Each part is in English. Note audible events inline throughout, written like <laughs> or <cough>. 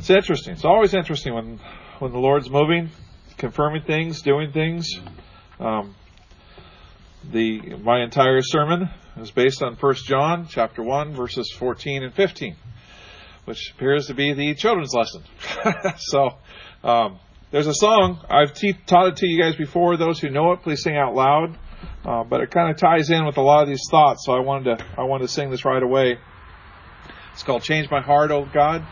It's interesting. It's always interesting when when the Lord's moving, confirming things, doing things. Um, the my entire sermon is based on 1 John chapter 1 verses 14 and 15, which appears to be the children's lesson. <laughs> so um, there's a song I've te- taught it to you guys before. Those who know it, please sing out loud. Uh, but it kind of ties in with a lot of these thoughts, so I wanted to I wanted to sing this right away. It's called "Change My Heart, Oh God."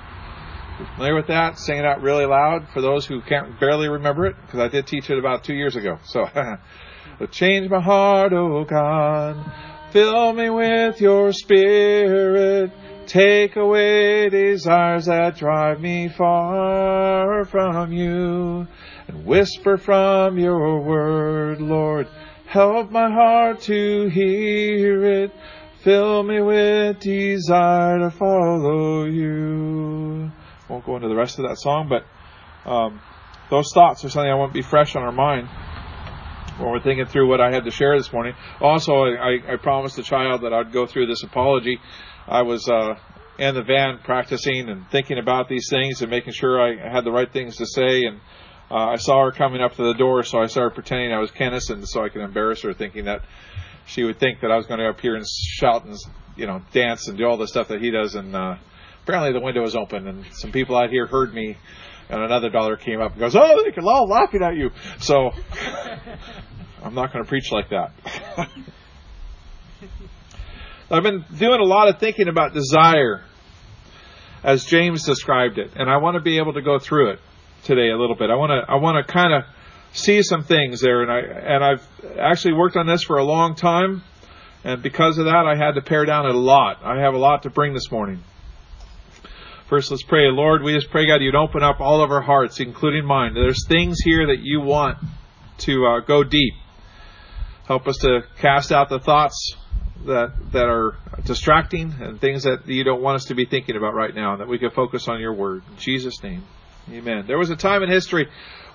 Familiar with that? Sing it out really loud for those who can't barely remember it, because I did teach it about two years ago. So, <laughs> change my heart, oh God. Fill me with your spirit. Take away desires that drive me far from you. And whisper from your word, Lord. Help my heart to hear it. Fill me with desire to follow you. Won't go into the rest of that song, but um, those thoughts are something I want to be fresh on our mind when we're thinking through what I had to share this morning. Also, I, I promised the child that I'd go through this apology. I was uh, in the van practicing and thinking about these things and making sure I had the right things to say. And uh, I saw her coming up to the door, so I started pretending I was Kenneth, and so I could embarrass her, thinking that she would think that I was going to appear and shout and you know dance and do all the stuff that he does. And uh, apparently the window was open, and some people out here heard me. And another daughter came up and goes, "Oh, they are all laughing at you." So <laughs> I'm not going to preach like that. <laughs> I've been doing a lot of thinking about desire, as James described it, and I want to be able to go through it today a little bit. I want to I want to kind of see some things there, and I and I've actually worked on this for a long time, and because of that, I had to pare down a lot. I have a lot to bring this morning. First, let's pray. Lord, we just pray, God, you'd open up all of our hearts, including mine. There's things here that you want to uh, go deep. Help us to cast out the thoughts that that are distracting and things that you don't want us to be thinking about right now, and that we can focus on your word. In Jesus' name. Amen. There was a time in history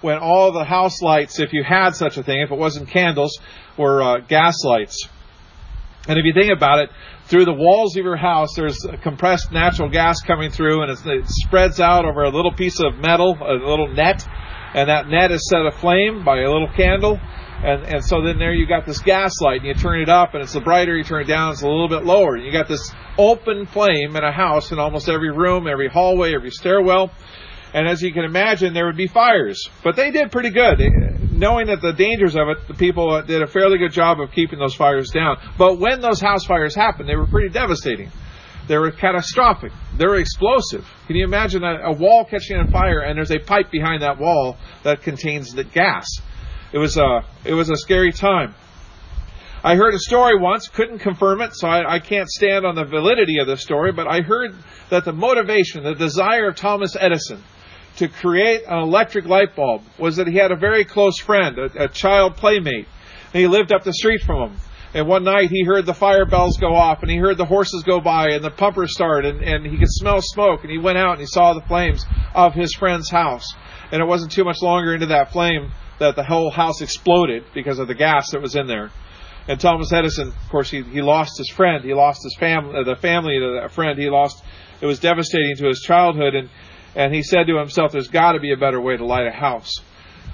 when all the house lights, if you had such a thing, if it wasn't candles, were uh, gas lights. And if you think about it, through the walls of your house, there's compressed natural gas coming through, and it spreads out over a little piece of metal, a little net, and that net is set aflame by a little candle. And, and so then there you got this gas light, and you turn it up, and it's a brighter. You turn it down, it's a little bit lower. You got this open flame in a house in almost every room, every hallway, every stairwell. And as you can imagine, there would be fires. But they did pretty good. Knowing that the dangers of it, the people did a fairly good job of keeping those fires down. But when those house fires happened, they were pretty devastating. They were catastrophic. They were explosive. Can you imagine a, a wall catching on fire and there's a pipe behind that wall that contains the gas? It was a, it was a scary time. I heard a story once, couldn't confirm it, so I, I, can't stand on the validity of the story, but I heard that the motivation, the desire of Thomas Edison to create an electric light bulb was that he had a very close friend, a, a child playmate, and he lived up the street from him. And one night he heard the fire bells go off and he heard the horses go by and the pumper start and, and he could smell smoke and he went out and he saw the flames of his friend's house. And it wasn't too much longer into that flame that the whole house exploded because of the gas that was in there. And Thomas Edison, of course, he, he lost his friend. He lost his family, the family of that friend. He lost, it was devastating to his childhood. And and he said to himself, there's got to be a better way to light a house.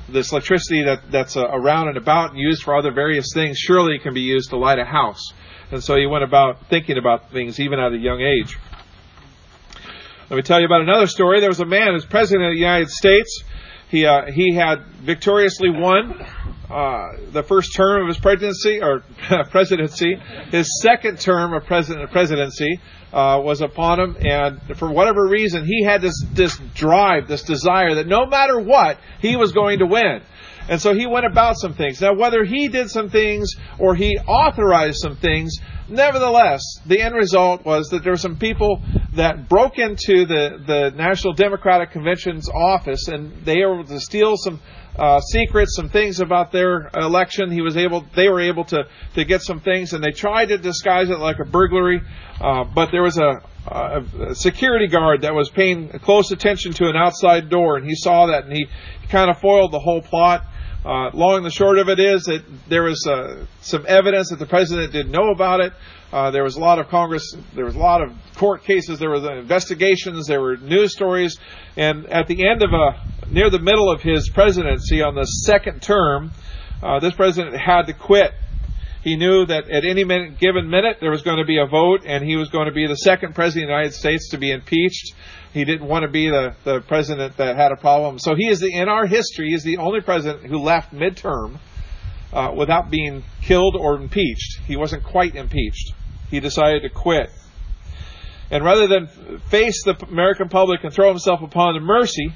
This electricity that, that's uh, around and about and used for other various things surely can be used to light a house. And so he went about thinking about things even at a young age. Let me tell you about another story. There was a man who's president of the United States. He uh, he had victoriously won uh, the first term of his presidency or <laughs> presidency. His second term of president presidency uh, was upon him, and for whatever reason, he had this this drive, this desire that no matter what, he was going to win. And so he went about some things. Now, whether he did some things or he authorized some things, nevertheless, the end result was that there were some people that broke into the, the National Democratic Convention's office and they were able to steal some uh, secrets, some things about their election. He was able, they were able to, to get some things, and they tried to disguise it like a burglary. Uh, but there was a, a, security guard that was paying close attention to an outside door, and he saw that, and he, he kind of foiled the whole plot. Uh, long and the short of it is that there was uh, some evidence that the president didn't know about it. Uh, there was a lot of Congress, there was a lot of court cases, there were investigations, there were news stories, and at the end of a near the middle of his presidency on the second term, uh, this president had to quit. He knew that at any minute, given minute there was going to be a vote, and he was going to be the second president of the United States to be impeached. He didn't want to be the, the president that had a problem. So he is the, in our history, he is the only president who left midterm uh, without being killed or impeached. He wasn't quite impeached. He decided to quit. And rather than face the American public and throw himself upon the mercy,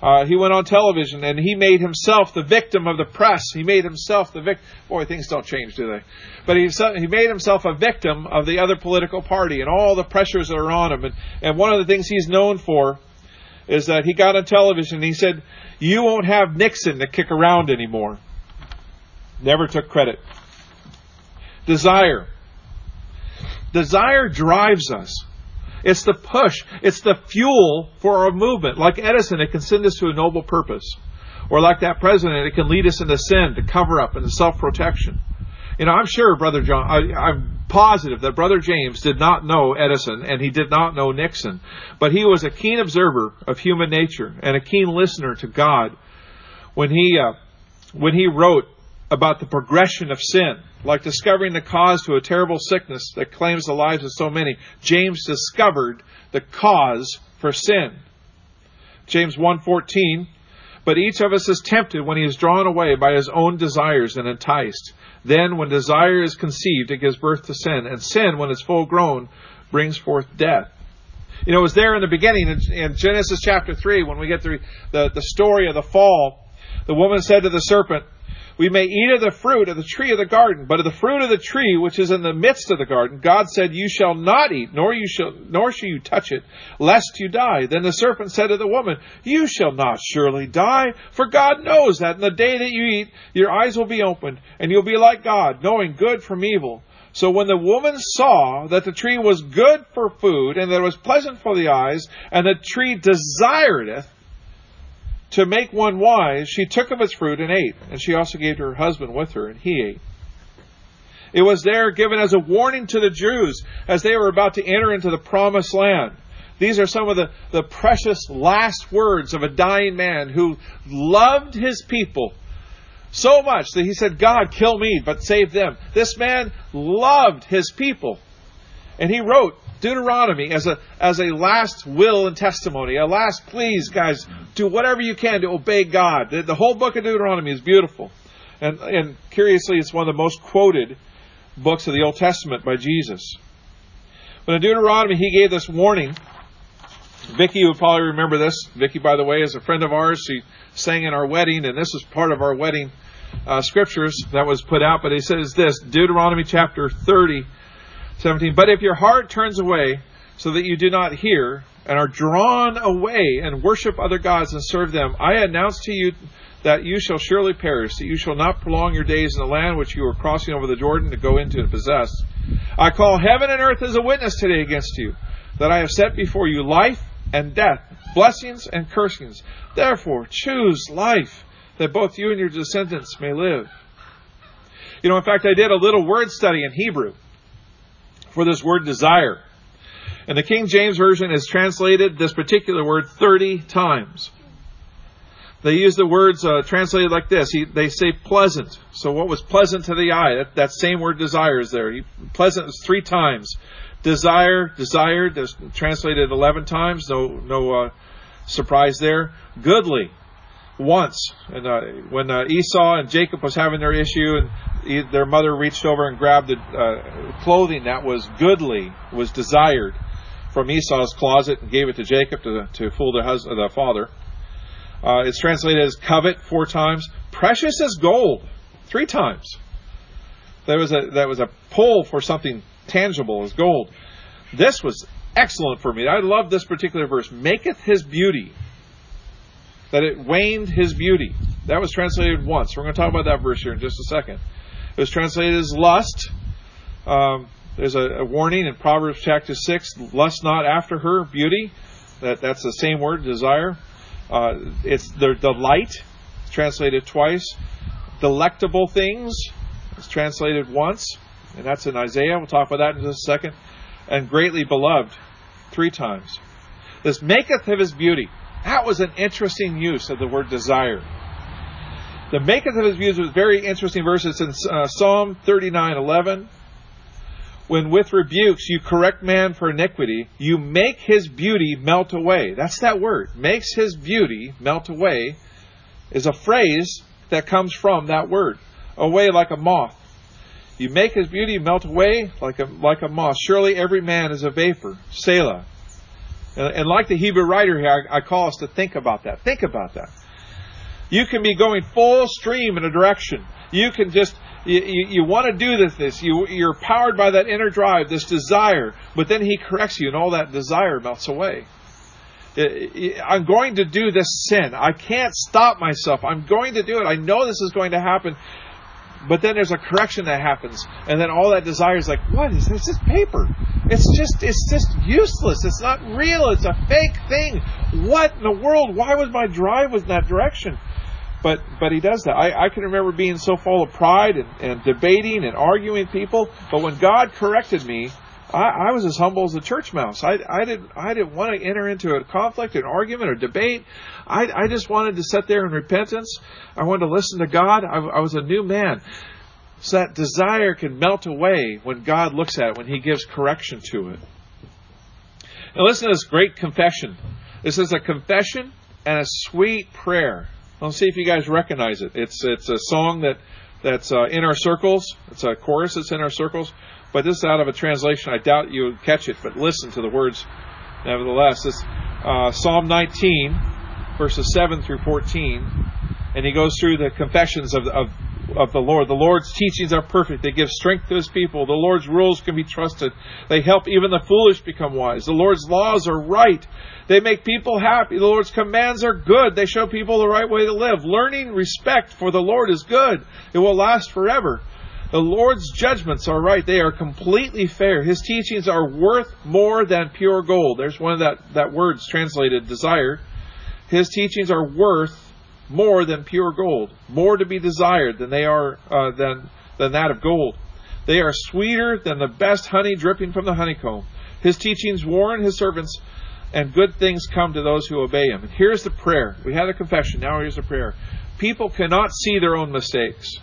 uh, he went on television and he made himself the victim of the press. He made himself the victim. Boy, things don't change, do they? But he, he made himself a victim of the other political party and all the pressures that are on him. And, and one of the things he's known for is that he got on television and he said, You won't have Nixon to kick around anymore. Never took credit. Desire. Desire drives us. It's the push. It's the fuel for our movement. Like Edison, it can send us to a noble purpose. Or like that president, it can lead us into sin, to cover up, and to self-protection. You know, I'm sure Brother John, I, am positive that Brother James did not know Edison and he did not know Nixon, but he was a keen observer of human nature and a keen listener to God when he, uh, when he wrote about the progression of sin, like discovering the cause to a terrible sickness that claims the lives of so many. James discovered the cause for sin. James 1:14 But each of us is tempted when he is drawn away by his own desires and enticed. Then when desire is conceived it gives birth to sin, and sin when it's full grown brings forth death. You know, it was there in the beginning in, Genesis chapter 3 when we get the, the, the story of the fall. The woman said to the serpent, we may eat of the fruit of the tree of the garden, but of the fruit of the tree which is in the midst of the garden, God said, You shall not eat, nor you shall nor shall you touch it, lest you die. Then the serpent said to the woman, You shall not surely die, for God knows that in the day that you eat, your eyes will be opened, and you'll be like God, knowing good from evil. So when the woman saw that the tree was good for food, and that it was pleasant for the eyes, and the tree desiredeth to make one wise, she took of its fruit and ate, and she also gave to her husband with her, and he ate. It was there given as a warning to the Jews as they were about to enter into the promised land. These are some of the, the precious last words of a dying man who loved his people so much that he said, God, kill me, but save them. This man loved his people. And he wrote Deuteronomy as a as a last will and testimony, a last please, guys, do whatever you can to obey God. The, the whole book of Deuteronomy is beautiful, and and curiously, it's one of the most quoted books of the Old Testament by Jesus. But in Deuteronomy, he gave this warning. Vicky would probably remember this. Vicky, by the way, is a friend of ours. She sang in our wedding, and this was part of our wedding uh, scriptures that was put out. But he says this Deuteronomy chapter 30 17. But if your heart turns away so that you do not hear and are drawn away and worship other gods and serve them, I announce to you that you shall surely perish, that you shall not prolong your days in the land which you are crossing over the Jordan to go into and possess. I call heaven and earth as a witness today against you, that I have set before you life and death, blessings and cursings. Therefore, choose life, that both you and your descendants may live. You know, in fact, I did a little word study in Hebrew for this word desire. And the King James Version has translated this particular word 30 times. They use the words uh, translated like this. He, they say pleasant. So what was pleasant to the eye? That, that same word desire is there. He, pleasant is three times. Desire, desired, translated 11 times. No, no uh, surprise there. Goodly, once. And uh, when uh, Esau and Jacob was having their issue, and he, their mother reached over and grabbed the uh, clothing that was goodly, was desired, from Esau's closet and gave it to Jacob to, to fool the husband, the father. Uh, it's translated as covet four times. Precious as gold three times. There was a that was a pull for something tangible as gold. This was excellent for me. I love this particular verse. Maketh his beauty that it waned his beauty. That was translated once. We're going to talk about that verse here in just a second. It was translated as lust. Um, there's a, a, warning in Proverbs chapter 6 lust not after her beauty. That, that's the same word, desire. Uh, it's the, delight. It's translated twice. Delectable things it's translated once, and that's in Isaiah. We'll talk about that in just a second. And greatly beloved, three times. This maketh of his beauty. That was an interesting use of the word desire. The maketh of his views was very interesting verse. It's in uh, Psalm 39:11. When with rebukes you correct man for iniquity, you make his beauty melt away. That's that word. Makes his beauty melt away is a phrase that comes from that word. Away like a moth. You make his beauty melt away like a, like a moth. Surely every man is a vapor. Selah. And, and like the Hebrew writer here, I, I call us to think about that. Think about that. You can be going full stream in a direction. You can just, you, you, you want to do this, this. You, you're powered by that inner drive, this desire, but then he corrects you and all that desire melts away. I'm going to do this sin. I can't stop myself. I'm going to do it. I know this is going to happen. But then there's a correction that happens, and then all that desire is like, what is this? It's paper. It's just, it's just useless. It's not real. It's a fake thing. What in the world? Why was my drive was in that direction? But, but he does that. I, I can remember being so full of pride and, and debating and arguing people. But when God corrected me, I, I was as humble as a church mouse. I, I didn't I didn't want to enter into a conflict, an argument, or debate. I, I just wanted to sit there in repentance. I wanted to listen to God. I, I was a new man. So that desire can melt away when God looks at it, when He gives correction to it. Now listen to this great confession. This is a confession and a sweet prayer. I'll see if you guys recognize it. It's it's a song that that's uh, in our circles. It's a chorus that's in our circles. But this is out of a translation. I doubt you would catch it, but listen to the words nevertheless. It's uh, Psalm 19, verses 7 through 14. And he goes through the confessions of, of, of the Lord. The Lord's teachings are perfect. They give strength to his people. The Lord's rules can be trusted. They help even the foolish become wise. The Lord's laws are right. They make people happy. The Lord's commands are good. They show people the right way to live. Learning respect for the Lord is good. It will last forever. The Lord's judgments are right. They are completely fair. His teachings are worth more than pure gold. There's one of that, that words translated desire. His teachings are worth more than pure gold, more to be desired than they are uh, than than that of gold. They are sweeter than the best honey dripping from the honeycomb. His teachings warn his servants, and good things come to those who obey him. And here's the prayer. We had a confession. Now here's a prayer. People cannot see their own mistakes.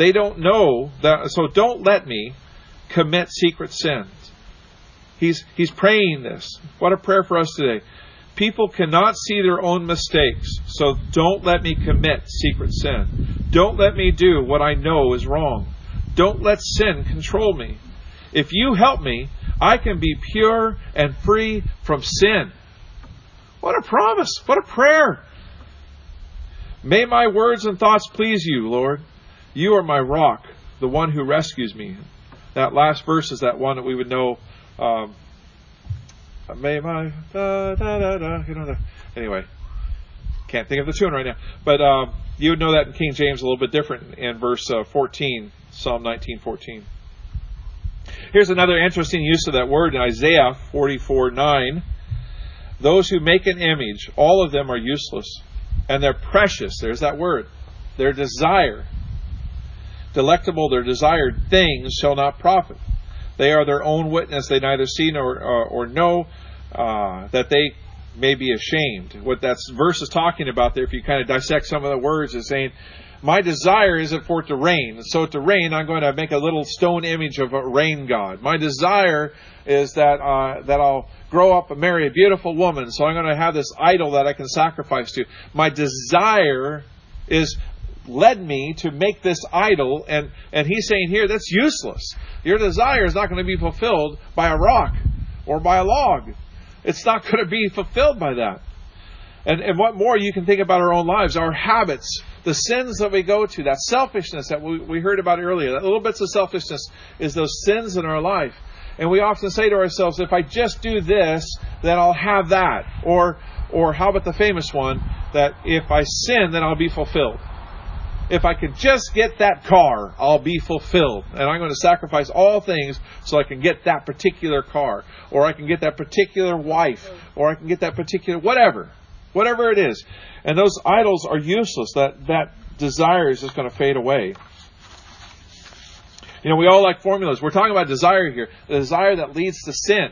They don't know that, so don't let me commit secret sins. He's, he's praying this. What a prayer for us today. People cannot see their own mistakes, so don't let me commit secret sin. Don't let me do what I know is wrong. Don't let sin control me. If you help me, I can be pure and free from sin. What a promise. What a prayer. May my words and thoughts please you, Lord. You are my rock, the one who rescues me. That last verse is that one that we would know. Um, may my da, da, da, da, you know the, anyway can't think of the tune right now but um, you would know that in king james a little bit different in verse uh, 14 psalm 19:14. here's another interesting use of that word in isaiah 44 9 those who make an image all of them are useless and they're precious there's that word their desire delectable their desired things shall not profit. They are their own witness. They neither see nor uh, or know uh, that they may be ashamed. What that verse is talking about there, if you kind of dissect some of the words, is saying, "My desire isn't for it to rain. So to rain, I'm going to make a little stone image of a rain god. My desire is that uh, that I'll." grow up and marry a beautiful woman, so I'm going to have this idol that I can sacrifice to. My desire is led me to make this idol and and he's saying here that's useless. Your desire is not going to be fulfilled by a rock or by a log. It's not going to be fulfilled by that. And and what more you can think about our own lives our habits the sins that we go to that selfishness that we, we heard about earlier that little bits of selfishness is those sins in our life. And we often say to ourselves if i just do this then i'll have that. Or or how about the famous one that if i sin then i'll be fulfilled if I could just get that car, I'll be fulfilled. And I'm going to sacrifice all things so I can get that particular car, or I can get that particular wife, or I can get that particular whatever. whatever it is. And those idols are useless. That, that desire is just going to fade away. You know, we all like formulas. We're talking about desire here. The desire that leads to sin.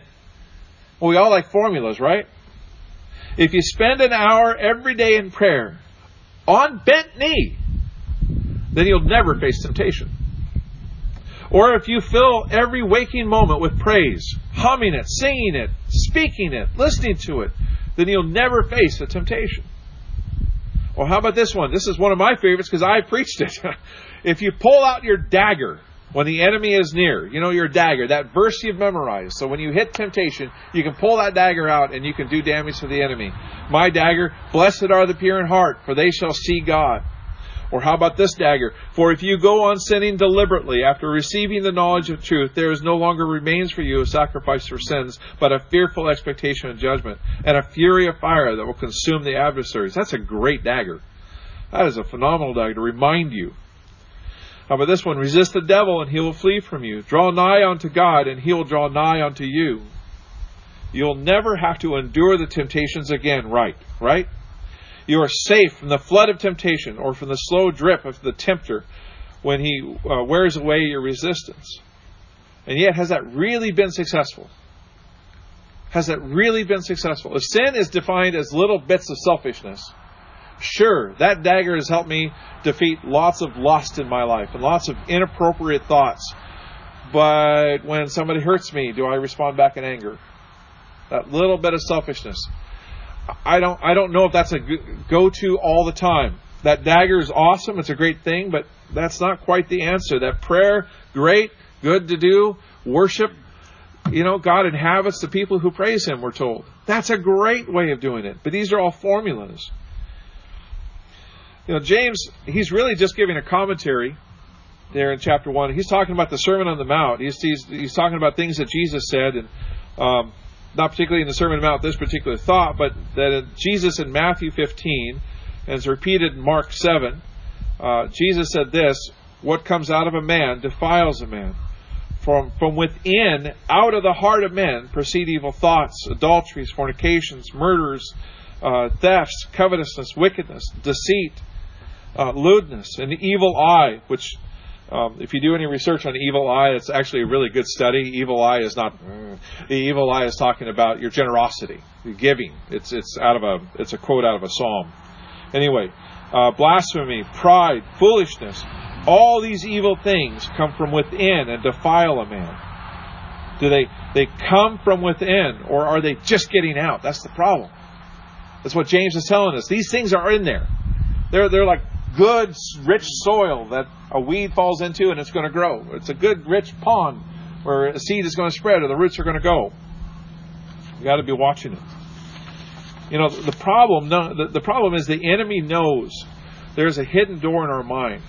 Well, we all like formulas, right? If you spend an hour every day in prayer on bent knee, then you'll never face temptation. Or if you fill every waking moment with praise, humming it, singing it, speaking it, listening to it, then you'll never face a temptation. Or how about this one? This is one of my favorites because I preached it. <laughs> if you pull out your dagger when the enemy is near, you know your dagger, that verse you've memorized. So when you hit temptation, you can pull that dagger out and you can do damage to the enemy. My dagger, blessed are the pure in heart, for they shall see God. Or how about this dagger? For if you go on sinning deliberately after receiving the knowledge of truth, there is no longer remains for you a sacrifice for sins, but a fearful expectation of judgment, and a fury of fire that will consume the adversaries. That's a great dagger. That is a phenomenal dagger to remind you. How about this one? Resist the devil and he will flee from you. Draw nigh unto God and he will draw nigh unto you. You'll never have to endure the temptations again, right? Right? You are safe from the flood of temptation or from the slow drip of the tempter when he uh, wears away your resistance. And yet, has that really been successful? Has that really been successful? If sin is defined as little bits of selfishness, sure, that dagger has helped me defeat lots of lust in my life and lots of inappropriate thoughts. But when somebody hurts me, do I respond back in anger? That little bit of selfishness. I don't I don't know if that's a go to all the time. That dagger is awesome. It's a great thing, but that's not quite the answer. That prayer, great, good to do. Worship, you know, God inhabits the people who praise Him, we're told. That's a great way of doing it. But these are all formulas. You know, James, he's really just giving a commentary there in chapter 1. He's talking about the Sermon on the Mount. He's, he's, he's talking about things that Jesus said. And um, not particularly in the Sermon on the Mount, this particular thought, but that Jesus in Matthew 15, and it's repeated in Mark 7, uh, Jesus said this What comes out of a man defiles a man. From, from within, out of the heart of men, proceed evil thoughts, adulteries, fornications, murders, uh, thefts, covetousness, wickedness, deceit, uh, lewdness, an evil eye, which um, if you do any research on evil eye, it's actually a really good study. Evil eye is not the evil eye is talking about your generosity, your giving. It's it's out of a it's a quote out of a psalm. Anyway, uh, blasphemy, pride, foolishness, all these evil things come from within and defile a man. Do they they come from within or are they just getting out? That's the problem. That's what James is telling us. These things are in there. They're they're like good, rich soil that a weed falls into and it's going to grow. It's a good, rich pond where a seed is going to spread or the roots are going to go. You got to be watching it. You know, the problem, the, the problem is the enemy knows there's a hidden door in our mind.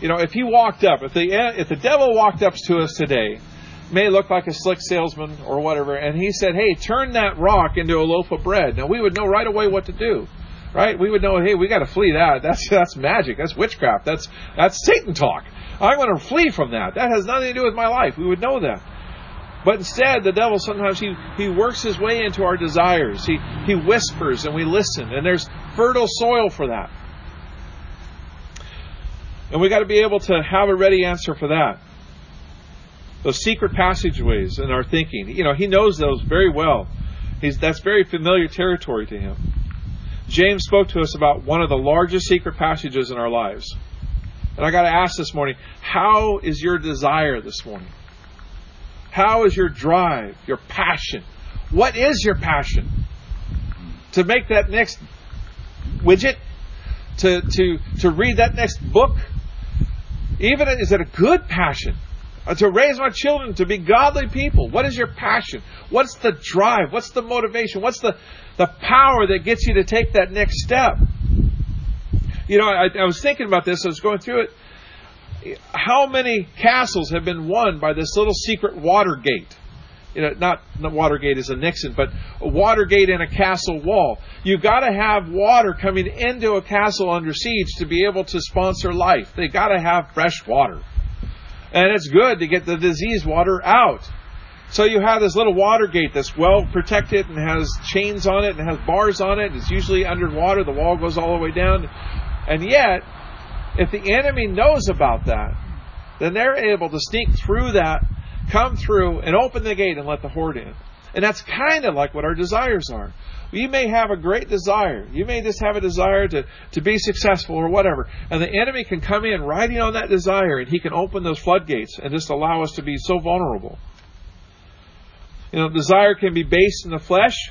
You know, if he walked up, if the if the devil walked up to us today, may look like a slick salesman or whatever, and he said, "Hey, turn that rock into a loaf of bread." Now we would know right away what to do right? We would know, hey, we got to flee that. That's that's magic. That's witchcraft. That's that's Satan talk. I want to flee from that. That has nothing to do with my life. We would know that. But instead, the devil sometimes he, he works his way into our desires. He he whispers and we listen, and there's fertile soil for that. And we got to be able to have a ready answer for that. Those secret passageways in our thinking. You know, he knows those very well. He's that's very familiar territory to him. James spoke to us about one of the largest secret passages in our lives. And I got to ask this morning, how is your desire this morning? How is your drive, your passion? What is your passion? To make that next widget? To, to, to read that next book? Even is it a good passion? Uh, to raise my children to be godly people. What is your passion? What's the drive? What's the motivation? What's the, the power that gets you to take that next step? You know, I, I was thinking about this. I was going through it. How many castles have been won by this little secret Watergate? You know, not, Watergate is a Nixon, but a Watergate in a castle wall. You've got to have water coming into a castle under siege to be able to sponsor life. They've got to have fresh water. And it's good to get the disease water out. So you have this little water gate that's well protected and has chains on it and has bars on it. It's usually underwater. The wall goes all the way down. And yet, if the enemy knows about that, then they're able to sneak through that, come through, and open the gate and let the horde in. And that's kind of like what our desires are. You may have a great desire. You may just have a desire to, to be successful or whatever. And the enemy can come in riding on that desire and he can open those floodgates and just allow us to be so vulnerable. You know, desire can be based in the flesh,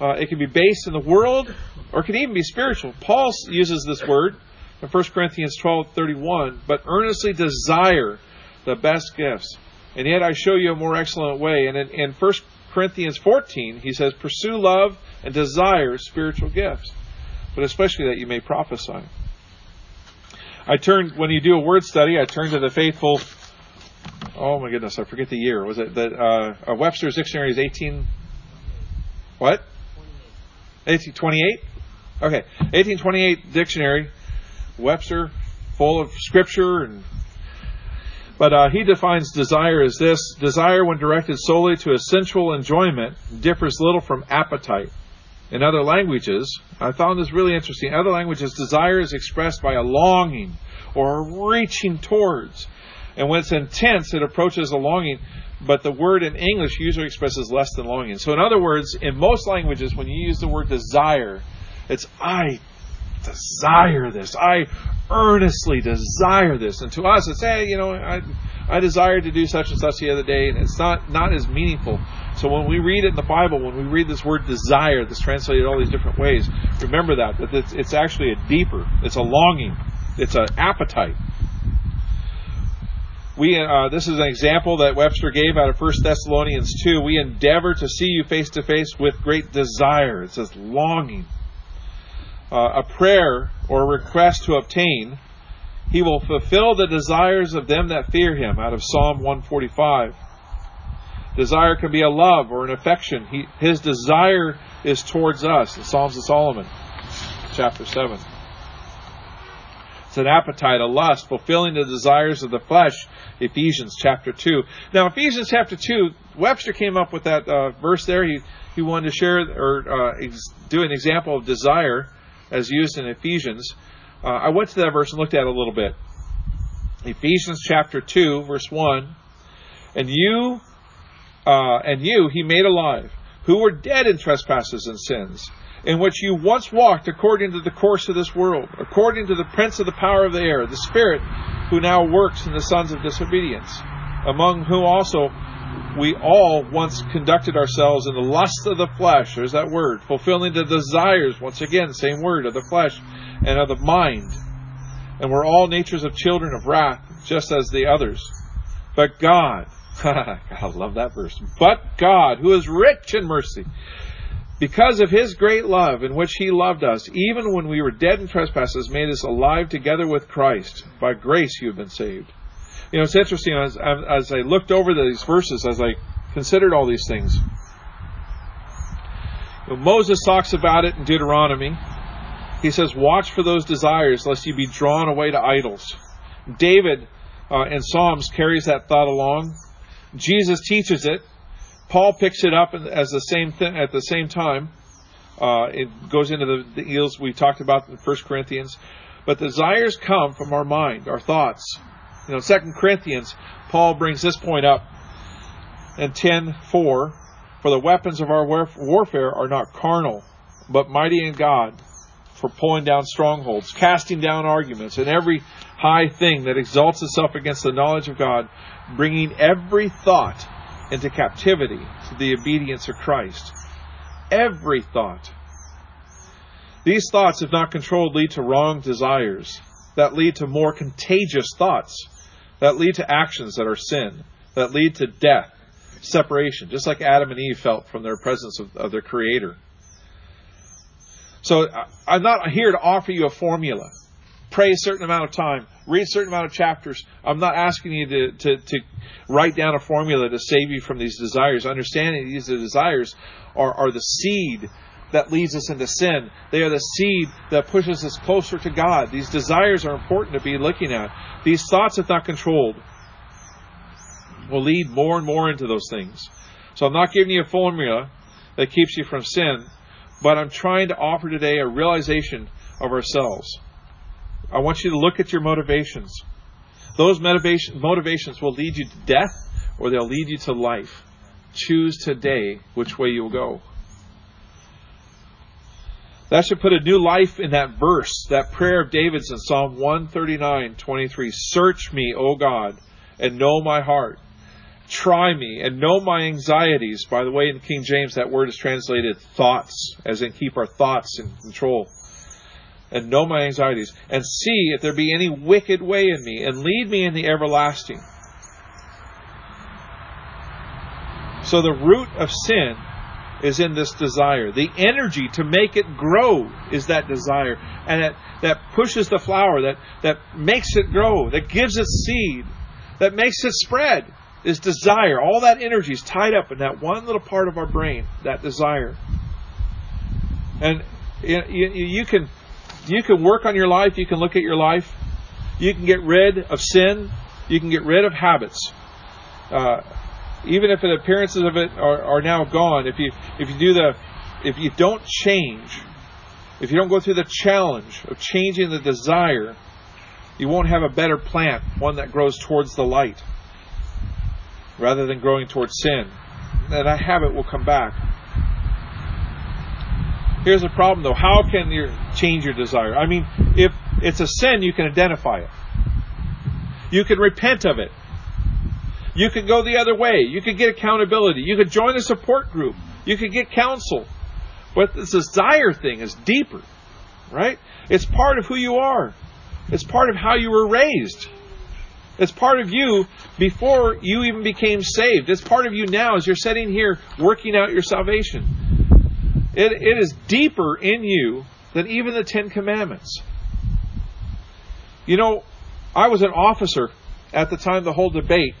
uh, it can be based in the world, or it can even be spiritual. Paul uses this word in 1 Corinthians 12:31, but earnestly desire the best gifts. And yet I show you a more excellent way. And in, in 1 Corinthians 14, he says, Pursue love and desire spiritual gifts, but especially that you may prophesy. I turn, when you do a word study, I turn to the faithful, oh my goodness, I forget the year. Was it that uh, Webster's Dictionary is 18, what? 1828? Okay, 1828 dictionary, Webster, full of scripture and but uh, he defines desire as this desire, when directed solely to a sensual enjoyment, differs little from appetite. In other languages, I found this really interesting. In other languages, desire is expressed by a longing or a reaching towards. And when it's intense, it approaches a longing, but the word in English usually expresses less than longing. So, in other words, in most languages, when you use the word desire, it's I desire this. I earnestly desire this. And to us, it's, hey, you know, I, I desired to do such and such the other day, and it's not, not as meaningful. So when we read it in the Bible, when we read this word desire that's translated all these different ways, remember that, that it's, it's actually a deeper, it's a longing, it's an appetite. We, uh, this is an example that Webster gave out of 1 Thessalonians 2. We endeavor to see you face to face with great desire. It says longing uh, a prayer or request to obtain, he will fulfill the desires of them that fear him, out of Psalm 145. Desire can be a love or an affection. He, his desire is towards us, in Psalms of Solomon, chapter 7. It's an appetite, a lust, fulfilling the desires of the flesh, Ephesians chapter 2. Now, Ephesians chapter 2, Webster came up with that uh, verse there. He, he wanted to share or uh, ex- do an example of desire as used in Ephesians. Uh, I went to that verse and looked at it a little bit. Ephesians chapter 2, verse 1. And you, uh, and you he made alive, who were dead in trespasses and sins, in which you once walked according to the course of this world, according to the prince of the power of the air, the spirit who now works in the sons of disobedience, among whom also we all once conducted ourselves in the lust of the flesh, there's that word, fulfilling the desires, once again, same word, of the flesh and of the mind. And we're all natures of children of wrath, just as the others. But God, <laughs> I love that verse. But God, who is rich in mercy, because of his great love in which he loved us, even when we were dead in trespasses, made us alive together with Christ. By grace you have been saved you know, it's interesting as, as I looked over these verses, as I considered all these things. You know, Moses talks about it in Deuteronomy. He says, Watch for those desires, lest you be drawn away to idols. David uh, in Psalms carries that thought along. Jesus teaches it. Paul picks it up as the same thing at the same time. Uh, it goes into the, the eels we talked about in 1 Corinthians. But desires come from our mind, our thoughts. You know, Second Corinthians, Paul brings this point up in 10:4. For the weapons of our warfare are not carnal, but mighty in God for pulling down strongholds, casting down arguments, and every high thing that exalts itself against the knowledge of God, bringing every thought into captivity to the obedience of Christ. Every thought. These thoughts, if not controlled, lead to wrong desires that lead to more contagious thoughts that lead to actions that are sin, that lead to death, separation, just like Adam and Eve felt from their presence of, of their Creator. So I'm not here to offer you a formula. Pray a certain amount of time, read a certain amount of chapters. I'm not asking you to, to, to write down a formula to save you from these desires. Understanding these desires are, are the seed that leads us into sin. They are the seed that pushes us closer to God. These desires are important to be looking at. These thoughts, if not controlled, will lead more and more into those things. So I'm not giving you a formula that keeps you from sin, but I'm trying to offer today a realization of ourselves. I want you to look at your motivations. Those motivation, motivations will lead you to death or they'll lead you to life. Choose today which way you'll go. That should put a new life in that verse, that prayer of David's in Psalm 139, 23. Search me, O God, and know my heart. Try me and know my anxieties. By the way, in King James, that word is translated thoughts, as in keep our thoughts in control. And know my anxieties. And see if there be any wicked way in me, and lead me in the everlasting. So the root of sin is in this desire. The energy to make it grow is that desire. And that, that pushes the flower, that, that makes it grow, that gives it seed, that makes it spread is desire. All that energy is tied up in that one little part of our brain, that desire. And you, you can you can work on your life. You can look at your life. You can get rid of sin. You can get rid of habits. Uh, even if the appearances of it are, are now gone, if you if you do the if you don't change, if you don't go through the challenge of changing the desire, you won't have a better plant, one that grows towards the light, rather than growing towards sin. And that habit will come back. Here's the problem though. How can you change your desire? I mean, if it's a sin, you can identify it. You can repent of it. You could go the other way. You could get accountability. You could join a support group. You could get counsel. But this desire thing is deeper, right? It's part of who you are. It's part of how you were raised. It's part of you before you even became saved. It's part of you now as you're sitting here working out your salvation. It, it is deeper in you than even the Ten Commandments. You know, I was an officer at the time the whole debate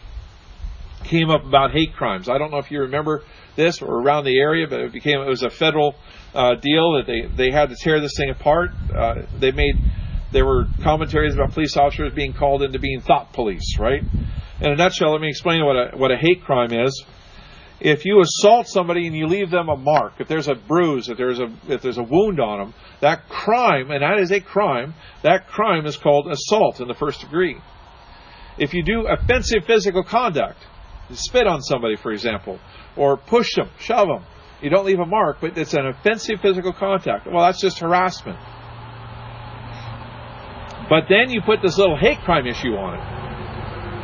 came up about hate crimes. I don't know if you remember this or around the area, but it became it was a federal uh, deal that they they had to tear this thing apart. Uh, they made there were commentaries about police officers being called into being thought police, right? In a nutshell, let me explain what a what a hate crime is. If you assault somebody and you leave them a mark, if there's a bruise, if there's a if there's a wound on them, that crime, and that is a crime, that crime is called assault in the first degree. If you do offensive physical conduct, spit on somebody, for example, or push them, shove them. You don't leave a mark, but it's an offensive physical contact. Well, that's just harassment. But then you put this little hate crime issue on it.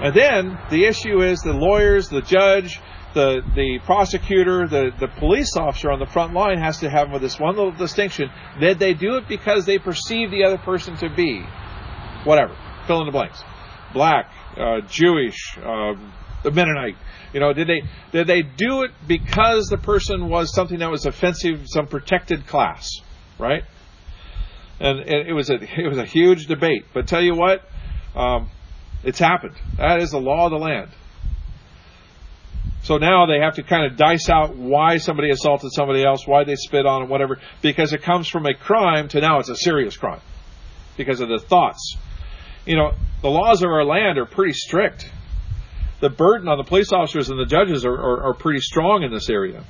And then the issue is the lawyers, the judge, the, the prosecutor, the, the police officer on the front line has to have this one little distinction. Did they do it because they perceive the other person to be whatever? Fill in the blanks. Black, uh, Jewish, um, the Mennonite. You know, did they did they do it because the person was something that was offensive, some protected class, right? And, it was a it was a huge debate. But tell you what, um, it's happened. That is the law of the land. So now they have to kind of dice out why somebody assaulted somebody else, why they spit on them, whatever, because it comes from a crime to now it's a serious crime because of the thoughts. You know, the laws of our land are pretty strict the burden on the police officers and the judges are, are, are pretty strong in this area.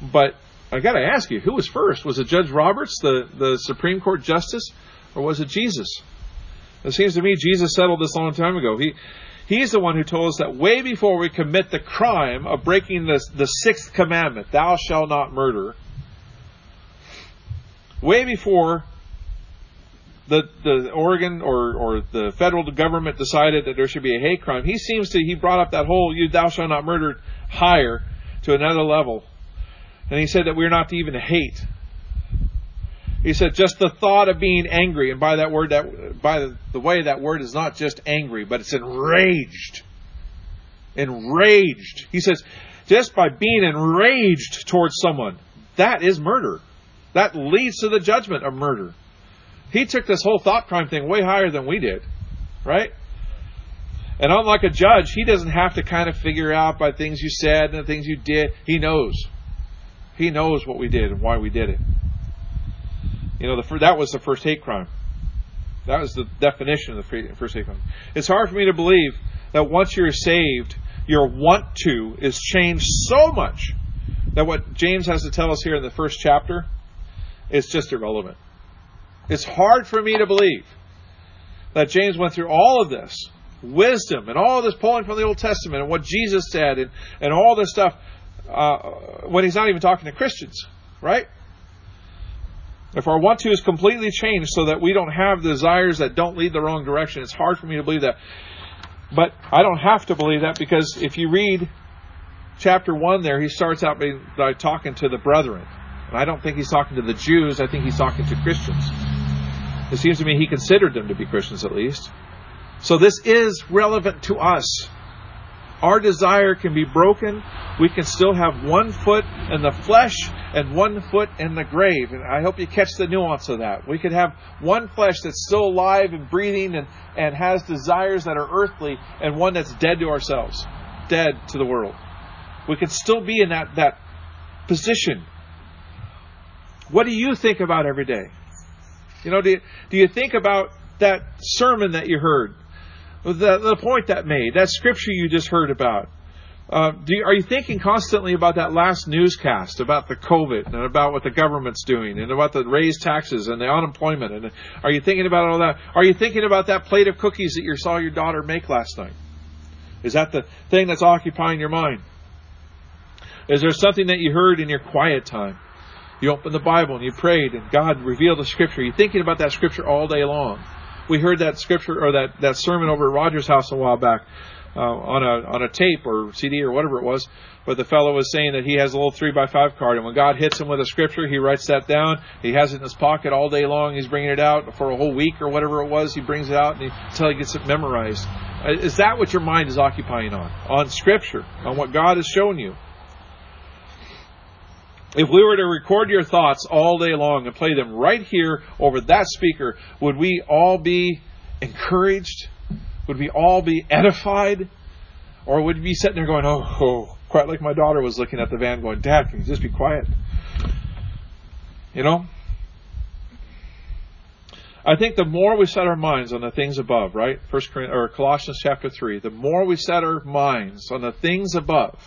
But I got to ask you, who was first? Was it Judge Roberts, the, the Supreme Court justice, or was it Jesus? It seems to me Jesus settled this a long time ago. He he's the one who told us that way before we commit the crime of breaking the the sixth commandment, "Thou shalt not murder." Way before the the Oregon or or the federal government decided that there should be a hate crime. He seems to he brought up that whole "you thou shalt not murder" higher to another level, and he said that we're not to even hate. He said just the thought of being angry, and by that word, that by the, the way that word is not just angry, but it's enraged. Enraged. He says just by being enraged towards someone, that is murder. That leads to the judgment of murder. He took this whole thought crime thing way higher than we did, right? And unlike a judge, he doesn't have to kind of figure out by things you said and the things you did. He knows. He knows what we did and why we did it. You know, the, that was the first hate crime. That was the definition of the first hate crime. It's hard for me to believe that once you're saved, your want to is changed so much that what James has to tell us here in the first chapter is just irrelevant. It's hard for me to believe that James went through all of this wisdom and all this pulling from the Old Testament and what Jesus said and, and all this stuff uh, when he's not even talking to Christians, right? If our want to is completely changed so that we don't have desires that don't lead the wrong direction, it's hard for me to believe that. But I don't have to believe that because if you read chapter 1 there, he starts out by, by talking to the brethren. I don't think he's talking to the Jews, I think he's talking to Christians. It seems to me he considered them to be Christians at least. So this is relevant to us. Our desire can be broken. We can still have one foot in the flesh and one foot in the grave. And I hope you catch the nuance of that. We could have one flesh that's still alive and breathing and, and has desires that are earthly, and one that's dead to ourselves, dead to the world. We could still be in that, that position. What do you think about every day? You know, do you, do you think about that sermon that you heard? The, the point that made, that scripture you just heard about? Uh, you, are you thinking constantly about that last newscast about the COVID and about what the government's doing and about the raised taxes and the unemployment? And are you thinking about all that? Are you thinking about that plate of cookies that you saw your daughter make last night? Is that the thing that's occupying your mind? Is there something that you heard in your quiet time? You open the Bible and you prayed and God revealed the scripture. You're thinking about that scripture all day long. We heard that scripture or that, that sermon over at Roger's house a while back uh, on a on a tape or CD or whatever it was. But the fellow was saying that he has a little three by five card, and when God hits him with a scripture, he writes that down. He has it in his pocket all day long. He's bringing it out for a whole week or whatever it was. He brings it out he, until he gets it memorized. Uh, is that what your mind is occupying on? On scripture, on what God has shown you? If we were to record your thoughts all day long and play them right here over that speaker, would we all be encouraged? Would we all be edified? Or would we be sitting there going, oh, oh, quite like my daughter was looking at the van going, Dad, can you just be quiet? You know? I think the more we set our minds on the things above, right? First Corinthians, or Colossians chapter three, the more we set our minds on the things above,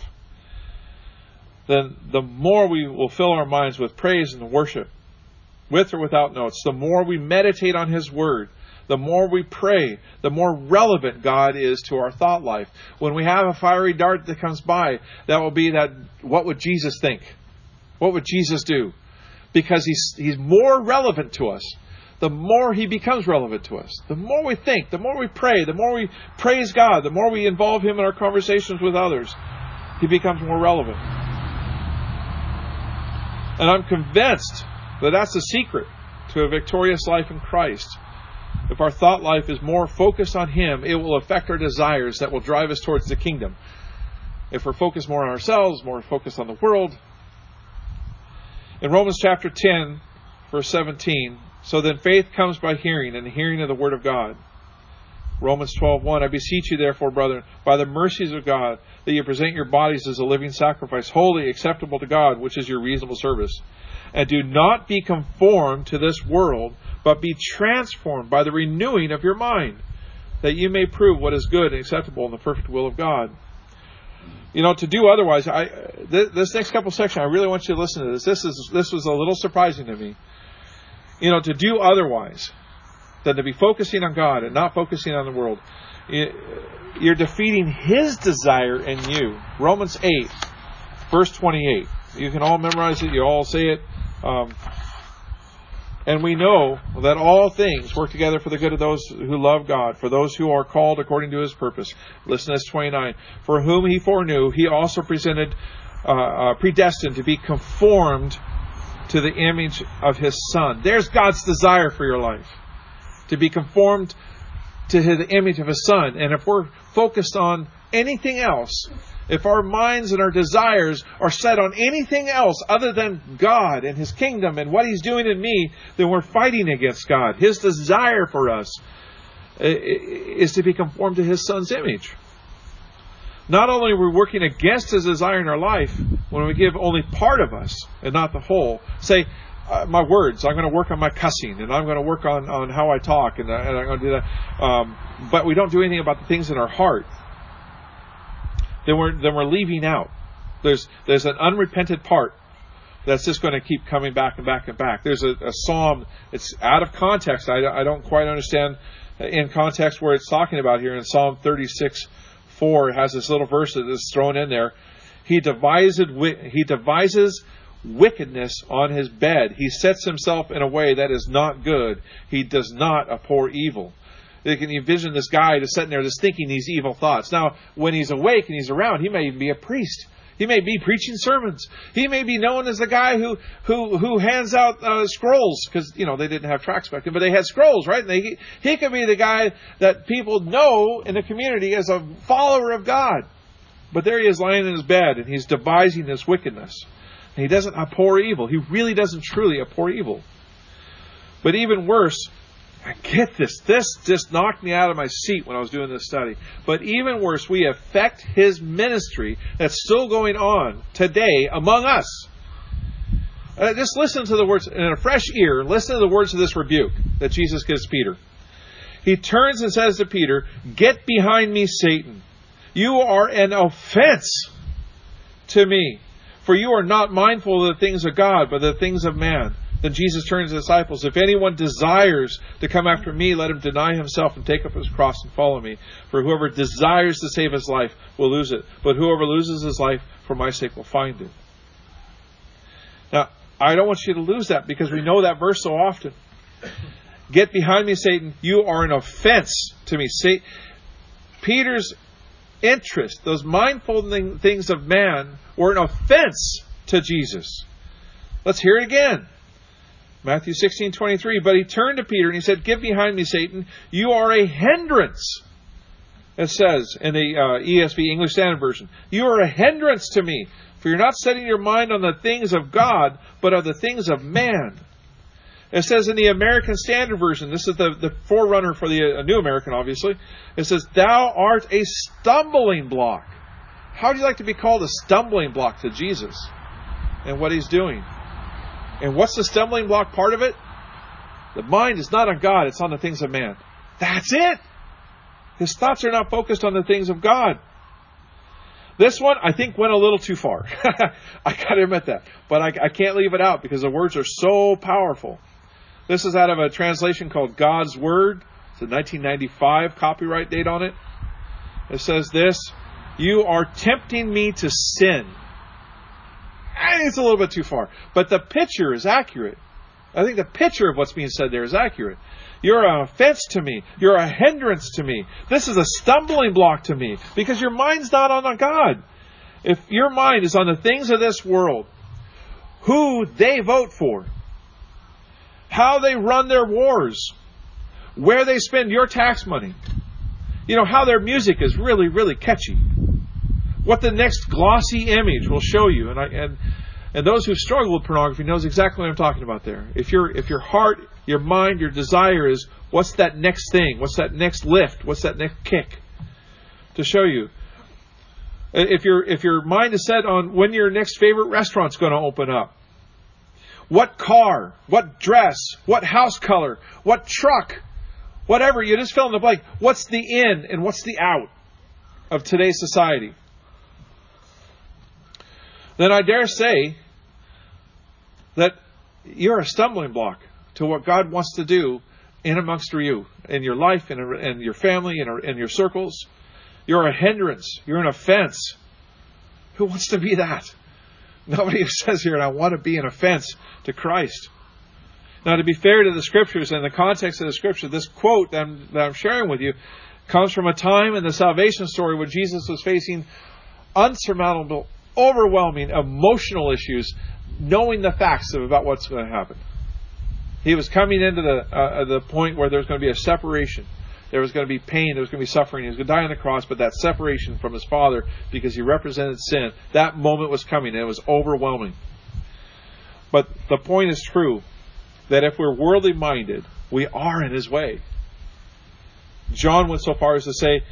then the more we will fill our minds with praise and worship, with or without notes. The more we meditate on His Word, the more we pray, the more relevant God is to our thought life. When we have a fiery dart that comes by, that will be that what would Jesus think? What would Jesus do? Because he's, he's more relevant to us. The more he becomes relevant to us. The more we think, the more we pray, the more we praise God, the more we involve him in our conversations with others, he becomes more relevant. And I'm convinced that that's the secret to a victorious life in Christ. If our thought life is more focused on Him, it will affect our desires that will drive us towards the kingdom. If we're focused more on ourselves, more focused on the world. In Romans chapter 10, verse 17, so then faith comes by hearing, and the hearing of the Word of God. Romans 12:1 I beseech you therefore brethren by the mercies of God that you present your bodies as a living sacrifice holy acceptable to God which is your reasonable service. And do not be conformed to this world but be transformed by the renewing of your mind that you may prove what is good and acceptable in the perfect will of God. You know to do otherwise I this next couple sections I really want you to listen to this. This is this was a little surprising to me. You know to do otherwise than to be focusing on God and not focusing on the world. You're defeating His desire in you. Romans 8, verse 28. You can all memorize it, you all say it. Um, and we know that all things work together for the good of those who love God, for those who are called according to his purpose. Listen to this 29. For whom he foreknew, he also presented, uh, uh, predestined to be conformed to the image of his son. There's God's desire for your life to be conformed to the image of His Son. And if we're focused on anything else, if our minds and our desires are set on anything else other than God and His kingdom and what He's doing in me, then we're fighting against God. His desire for us eh, eh, is to be conformed to His Son's image. Not only are we working against His desire in our life when we give only part of us and not the whole, say, uh, my words. I'm going to work on my cussing, and I'm going to work on, on how I talk, and, uh, and I'm going to do that. Um, but we don't do anything about the things in our heart. then we're then we're leaving out. There's there's an unrepented part that's just going to keep coming back and back and back. There's a, a psalm. It's out of context. I, I don't quite understand in context where it's talking about here in Psalm 36, 4. It has this little verse that is thrown in there. He he devises wickedness on his bed. He sets himself in a way that is not good. He does not abhor evil. They can envision this guy just sitting there just thinking these evil thoughts. Now, when he's awake and he's around, he may even be a priest. He may be preaching sermons. He may be known as the guy who who who hands out uh, scrolls because you know they didn't have tracts back then, but they had scrolls, right? And they, he could be the guy that people know in the community as a follower of God. But there he is lying in his bed and he's devising this wickedness. And he doesn't abhor evil. He really doesn't truly abhor evil. But even worse, I get this. This just knocked me out of my seat when I was doing this study. But even worse, we affect his ministry that's still going on today among us. Uh, just listen to the words in a fresh ear. Listen to the words of this rebuke that Jesus gives Peter. He turns and says to Peter, Get behind me, Satan. You are an offense to me, for you are not mindful of the things of God, but the things of man. Then Jesus turns to the disciples, If anyone desires to come after me, let him deny himself and take up his cross and follow me. For whoever desires to save his life will lose it, but whoever loses his life for my sake will find it. Now, I don't want you to lose that because we know that verse so often. Get behind me, Satan. You are an offense to me. Satan. Peter's interest, those mindful things of man, were an offense to Jesus. Let's hear it again. Matthew 16, 23. But he turned to Peter and he said, Get behind me, Satan. You are a hindrance. It says in the uh, ESV English Standard Version, You are a hindrance to me, for you're not setting your mind on the things of God, but on the things of man. It says in the American Standard Version, this is the, the forerunner for the uh, New American, obviously. It says, Thou art a stumbling block. How would you like to be called a stumbling block to Jesus and what he's doing? And what's the stumbling block part of it? The mind is not on God, it's on the things of man. That's it. His thoughts are not focused on the things of God. This one, I think, went a little too far. <laughs> I gotta admit that. But I, I, can't leave it out because the words are so powerful. This is out of a translation called God's Word. It's a 1995 copyright date on it. It says this You are tempting me to sin I think it's a little bit too far. But the picture is accurate. I think the picture of what's being said there is accurate. You're an offense to me. You're a hindrance to me. This is a stumbling block to me because your mind's not on God. If your mind is on the things of this world, who they vote for, how they run their wars, where they spend your tax money, you know, how their music is really, really catchy what the next glossy image will show you. And I, and and those who struggle with pornography knows exactly what I'm talking about there. If your if your heart, your mind, your desire is what's that next thing? What's that next lift? What's that next kick? To show you. Uh, if your if your mind is set on when your next favorite restaurant's going to open up. What car, what dress, what house color, what truck, whatever, you just fill in the blank. What's the in and what's the out of today's society? then I dare say that you're a stumbling block to what God wants to do in amongst you, in your life, in, in your family, in, in your circles. You're a hindrance. You're an offense. Who wants to be that? Nobody <laughs> says here, and I want to be an offense to Christ. Now, to be fair to the scriptures and the context of the scripture, this quote that I'm, that I'm sharing with you comes from a time in the salvation story when Jesus was facing unsurmountable overwhelming emotional issues knowing the facts about what's going to happen. He was coming into the uh, the point where there was going to be a separation. There was going to be pain. There was going to be suffering. He was going to die on the cross, but that separation from his father because he represented sin, that moment was coming and it was overwhelming. But the point is true that if we're worldly minded, we are in his way. John went so far as to say,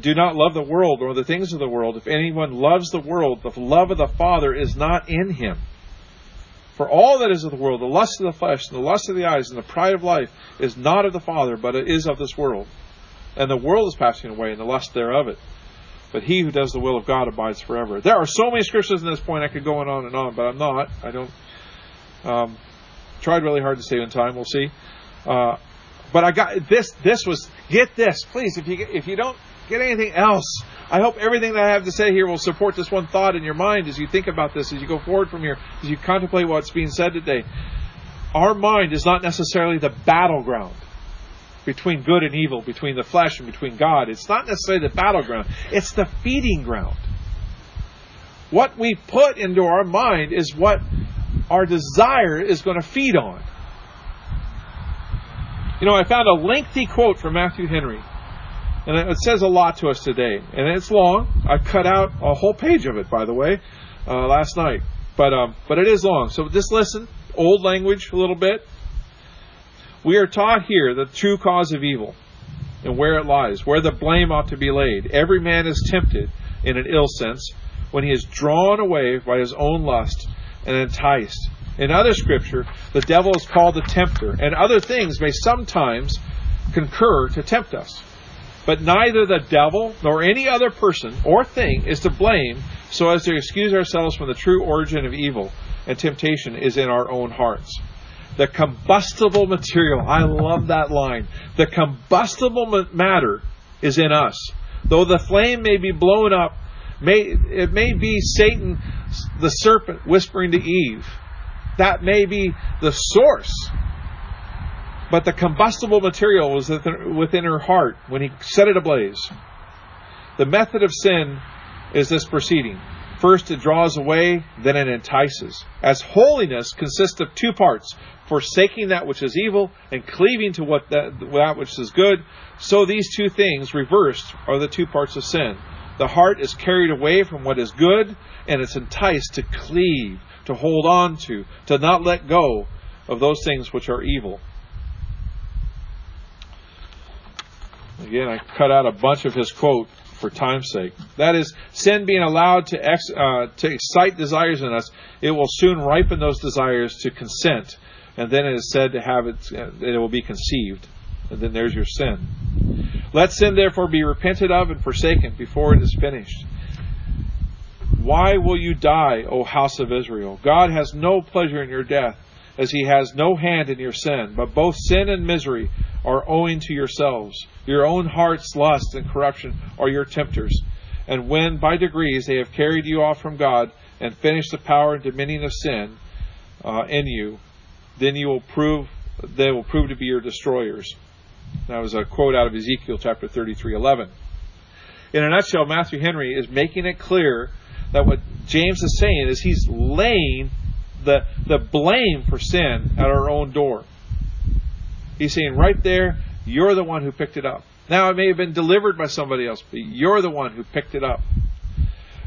Do not love the world or the things of the world. If anyone loves the world, the love of the Father is not in him. For all that is of the world, the lust of the flesh, and the lust of the eyes, and the pride of life, is not of the Father, but it is of this world. And the world is passing away, and the lust thereof it. but he who does the will of God abides forever. There are so many scriptures in this point I could go on and on, but I'm not. I don't. Um, tried really hard to save in time. We'll see. Uh, but I got this. This was get this, please. If you if you don't get anything else, I hope everything that I have to say here will support this one thought in your mind as you think about this, as you go forward from here, as you contemplate what's being said today. Our mind is not necessarily the battleground between good and evil, between the flesh and between God. It's not necessarily the battleground, it's the feeding ground. What we put into our mind is what our desire is going to feed on. You know, I found a lengthy quote from Matthew Henry, and it says a lot to us today. And it's long. I cut out a whole page of it, by the way, uh, last night. But um, but it is long. So just listen. Old language a little bit. We are taught here the true cause of evil and where it lies, where the blame ought to be laid. Every man is tempted in an ill sense when he is drawn away by his own lust and enticed. In other scripture, the devil is called the tempter, and other things may sometimes concur to tempt us. But neither the devil nor any other person or thing is to blame so as to excuse ourselves from the true origin of evil and temptation is in our own hearts. The combustible material, I love that line. The combustible matter is in us. Though the flame may be blown up, may, it may be Satan, the serpent, whispering to Eve. That may be the source. But the combustible material was within her heart when he set it ablaze. The method of sin is this proceeding. First, it draws away, then it entices. As holiness consists of two parts forsaking that which is evil and cleaving to what that, that which is good. So these two things, reversed, are the two parts of sin. The heart is carried away from what is good, and it's enticed to cleave, to hold on to, to not let go of those things which are evil. Again, I cut out a bunch of his quote for time's sake. That is, sin being allowed to, ex, uh, to excite desires in us, it will soon ripen those desires to consent and then it is said to have it, it will be conceived. And then there's your sin. Let sin therefore be repented of and forsaken before it is finished. Why will you die, O house of Israel? God has no pleasure in your death, as he has no hand in your sin. But both sin and misery are owing to yourselves. Your own heart's lust and corruption are your tempters. And when by degrees they have carried you off from God and finished the power and dominion of sin uh, in you, then you will prove they will prove to be your destroyers. That was a quote out of Ezekiel chapter 33:11. In a nutshell, Matthew Henry is making it clear that what James is saying is he's laying the the blame for sin at our own door. He's saying right there, you're the one who picked it up. Now it may have been delivered by somebody else, but you're the one who picked it up.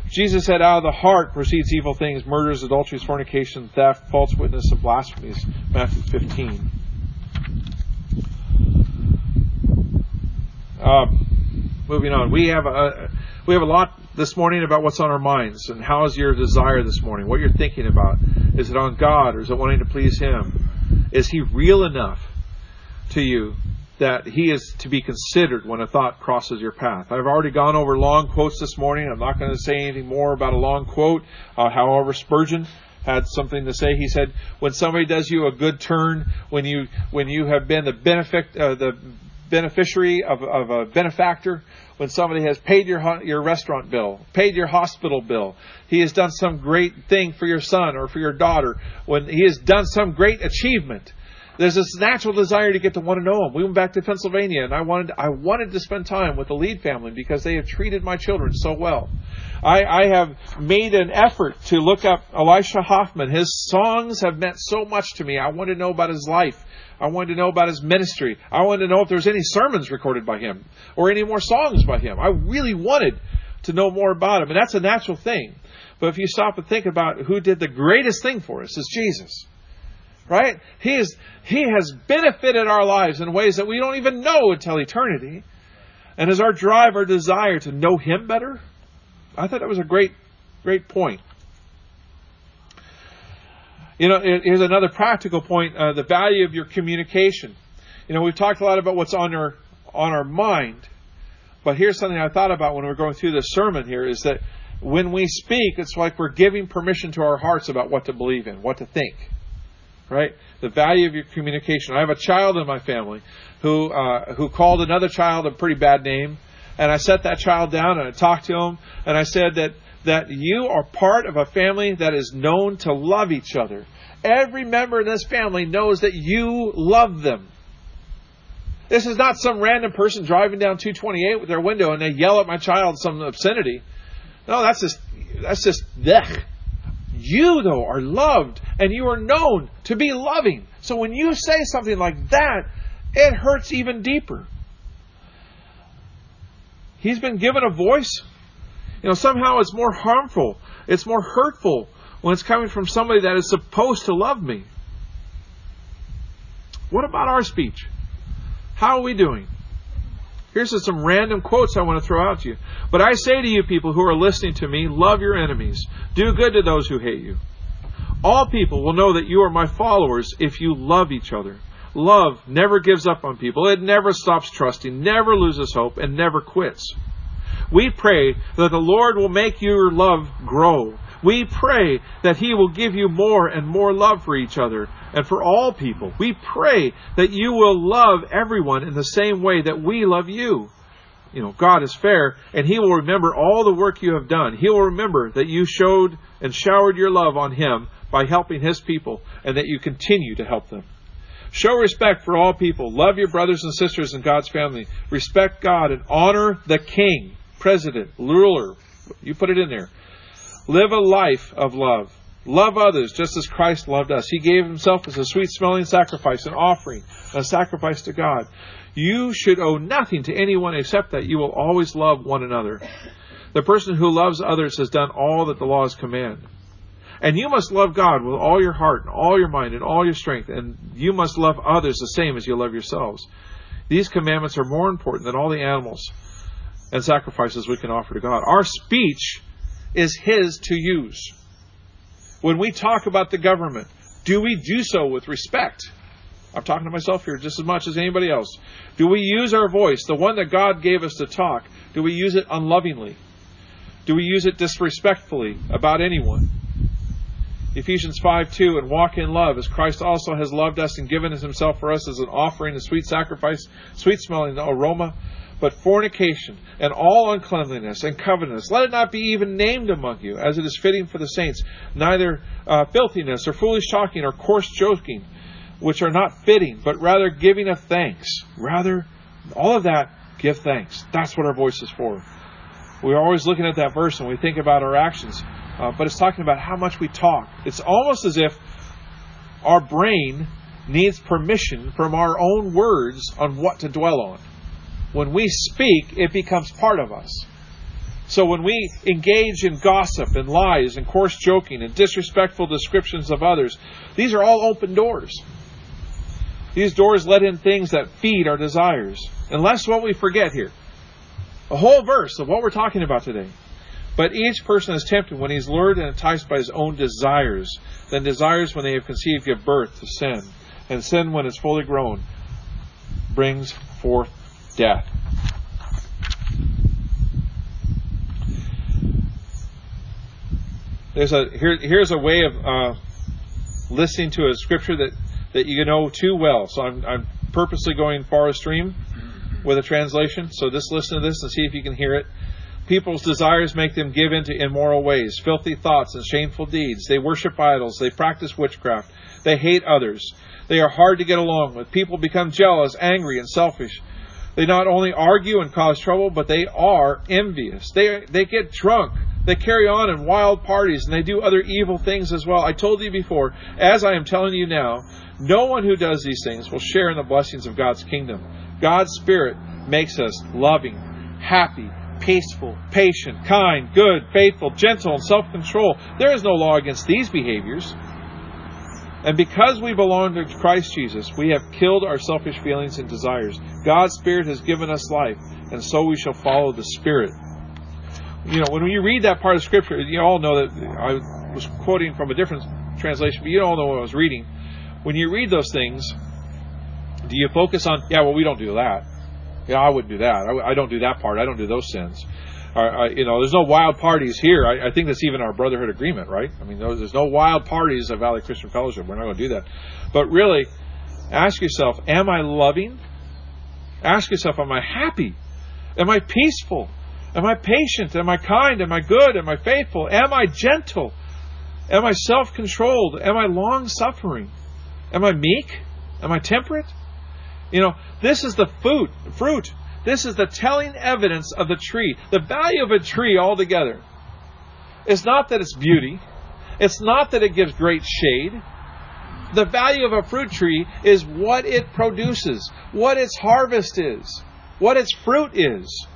Jesus said, out of the heart proceeds evil things, murders, adulteries, fornication, theft, false witness, and blasphemies. Matthew 15. Um, moving on, we have a we have a lot this morning about what's on our minds and how is your desire this morning? What you're thinking about? Is it on God or is it wanting to please Him? Is He real enough to you that he is to be considered when a thought crosses your path. I've already gone over long quotes this morning. I'm not going to say anything more about a long quote. Uh, however, Spurgeon had something to say. He said, "When somebody does you a good turn, when you when you have been the benefit uh, the beneficiary of, of a benefactor, when somebody has paid your your restaurant bill, paid your hospital bill, he has done some great thing for your son or for your daughter, when he has done some great achievement." There's this natural desire to get to want to know them. We went back to Pennsylvania, and I wanted I wanted to spend time with the Lead family because they have treated my children so well. I, I have made an effort to look up Elisha Hoffman. His songs have meant so much to me. I wanted to know about his life. I wanted to know about his ministry. I wanted to know if there was any sermons recorded by him or any more songs by him. I really wanted to know more about him, and that's a natural thing. But if you stop and think about who did the greatest thing for us, is Jesus right? He, is, he has benefited our lives in ways that we don't even know until eternity. And as our drive, our desire to know Him better, I thought that was a great, great point. You know, here's another practical point: uh, the value of your communication. You know, we've talked a lot about what's on our on our mind, But here's something I thought about when we we're going through this sermon here is that when we speak, it's like we're giving permission to our hearts about what to believe in, what to think. Right? The value of your communication. I have a child in my family who uh, who called another child a pretty bad name, and I set that child down and I talked to him and I said that that you are part of a family that is known to love each other. Every member in this family knows that you love them. This is not some random person driving down 228 with their window and they yell at my child some obscenity. No, that's just that's just blech. You though are loved and you are known to be loving. So when you say something like that, it hurts even deeper. He's been given a voice. You know, somehow it's more harmful. It's more hurtful when it's coming from somebody that is supposed to love me. What about our speech? How are we doing? Here's some random quotes I want to throw out to you. But I say to you, people who are listening to me, love your enemies. Do good to those who hate you. All people will know that you are my followers if you love each other. Love never gives up on people. It never stops trusting, never loses hope, and never quits. We pray that the Lord will make your love grow. We pray that He will give you more and more love for each other and for all people. We pray that you will love everyone in the same way that we love you. You know, God is fair, and He will remember all the work you have done. He will remember that you showed and showered your love on Him by helping His people, and that you continue to help them. Show respect for all people. Love your brothers and sisters in God's family. Respect God and honor the king, president, ruler. You put it in there. Live a life of love. Love others just as Christ loved us. He gave himself as a sweet smelling sacrifice, an offering, a sacrifice to God. You should owe nothing to anyone except that you will always love one another. The person who loves others has done all that the laws command. And you must love God with all your heart and all your mind and all your strength, and you must love others the same as you love yourselves. These commandments are more important than all the animals and sacrifices we can offer to God. Our speech is His to use. When we talk about the government, do we do so with respect? I'm talking to myself here just as much as anybody else. Do we use our voice, the one that God gave us to talk, do we use it unlovingly? Do we use it disrespectfully about anyone? Ephesians 5 2, and walk in love, as Christ also has loved us and given himself for us as an offering, a sweet sacrifice, sweet smelling aroma but fornication and all uncleanliness and covetousness, let it not be even named among you, as it is fitting for the saints, neither uh, filthiness or foolish talking or coarse joking, which are not fitting, but rather giving of thanks. Rather, all of that, give thanks. That's what our voice is for. We're always looking at that verse when we think about our actions, uh, but it's talking about how much we talk. It's almost as if our brain needs permission from our own words on what to dwell on when we speak, it becomes part of us. So when we engage in gossip and lies and coarse joking and disrespectful descriptions of others, these are all open doors. These doors let in things that feed our desires. And that's what we forget here. A whole verse of what we're talking about today. But each person is tempted when he's lured and enticed by his own desires. Then desires, when they have conceived, give birth to sin. And sin, when it's fully grown, brings forth death. There's a here, here's a way of uh, listening to a scripture that, that you know too well. So I'm, I'm purposely going far stream with a translation. So just listen to this and see if you can hear it. People's desires make them give in to immoral ways, filthy thoughts, and shameful deeds. They worship idols. They practice witchcraft. They hate others. They are hard to get along with. People become jealous, angry, and selfish. They not only argue and cause trouble, but they are envious. They, they get drunk. They carry on in wild parties and they do other evil things as well. I told you before, as I am telling you now, no one who does these things will share in the blessings of God's kingdom. God's Spirit makes us loving, happy, peaceful, patient, kind, good, faithful, gentle, and self control. There is no law against these behaviors. And because we belong to Christ Jesus, we have killed our selfish feelings and desires. God's Spirit has given us life, and so we shall follow the Spirit. You know, when you read that part of Scripture, you all know that I was quoting from a different translation, but you all know what I was reading. When you read those things, do you focus on, yeah, well, we don't do that? Yeah, I wouldn't do that. I, I don't do that part. I don't do those sins. Uh, you know, there's no wild parties here. I, I, think that's even our brotherhood agreement, right? I mean, there's no wild parties at Valley Christian Fellowship. We're not going to do that. But really, ask yourself, am I loving? Ask yourself, am I happy? Am I peaceful? Am I patient? Am I kind? Am I good? Am I faithful? Am I gentle? Am I self controlled? Am I long suffering? Am I meek? Am I temperate? You know, this is the fruit, fruit. This is the telling evidence of the tree. The value of a tree altogether is not that it's beauty. It's not that it gives great shade. The value of a fruit tree is what it produces, what its harvest is, what its fruit is.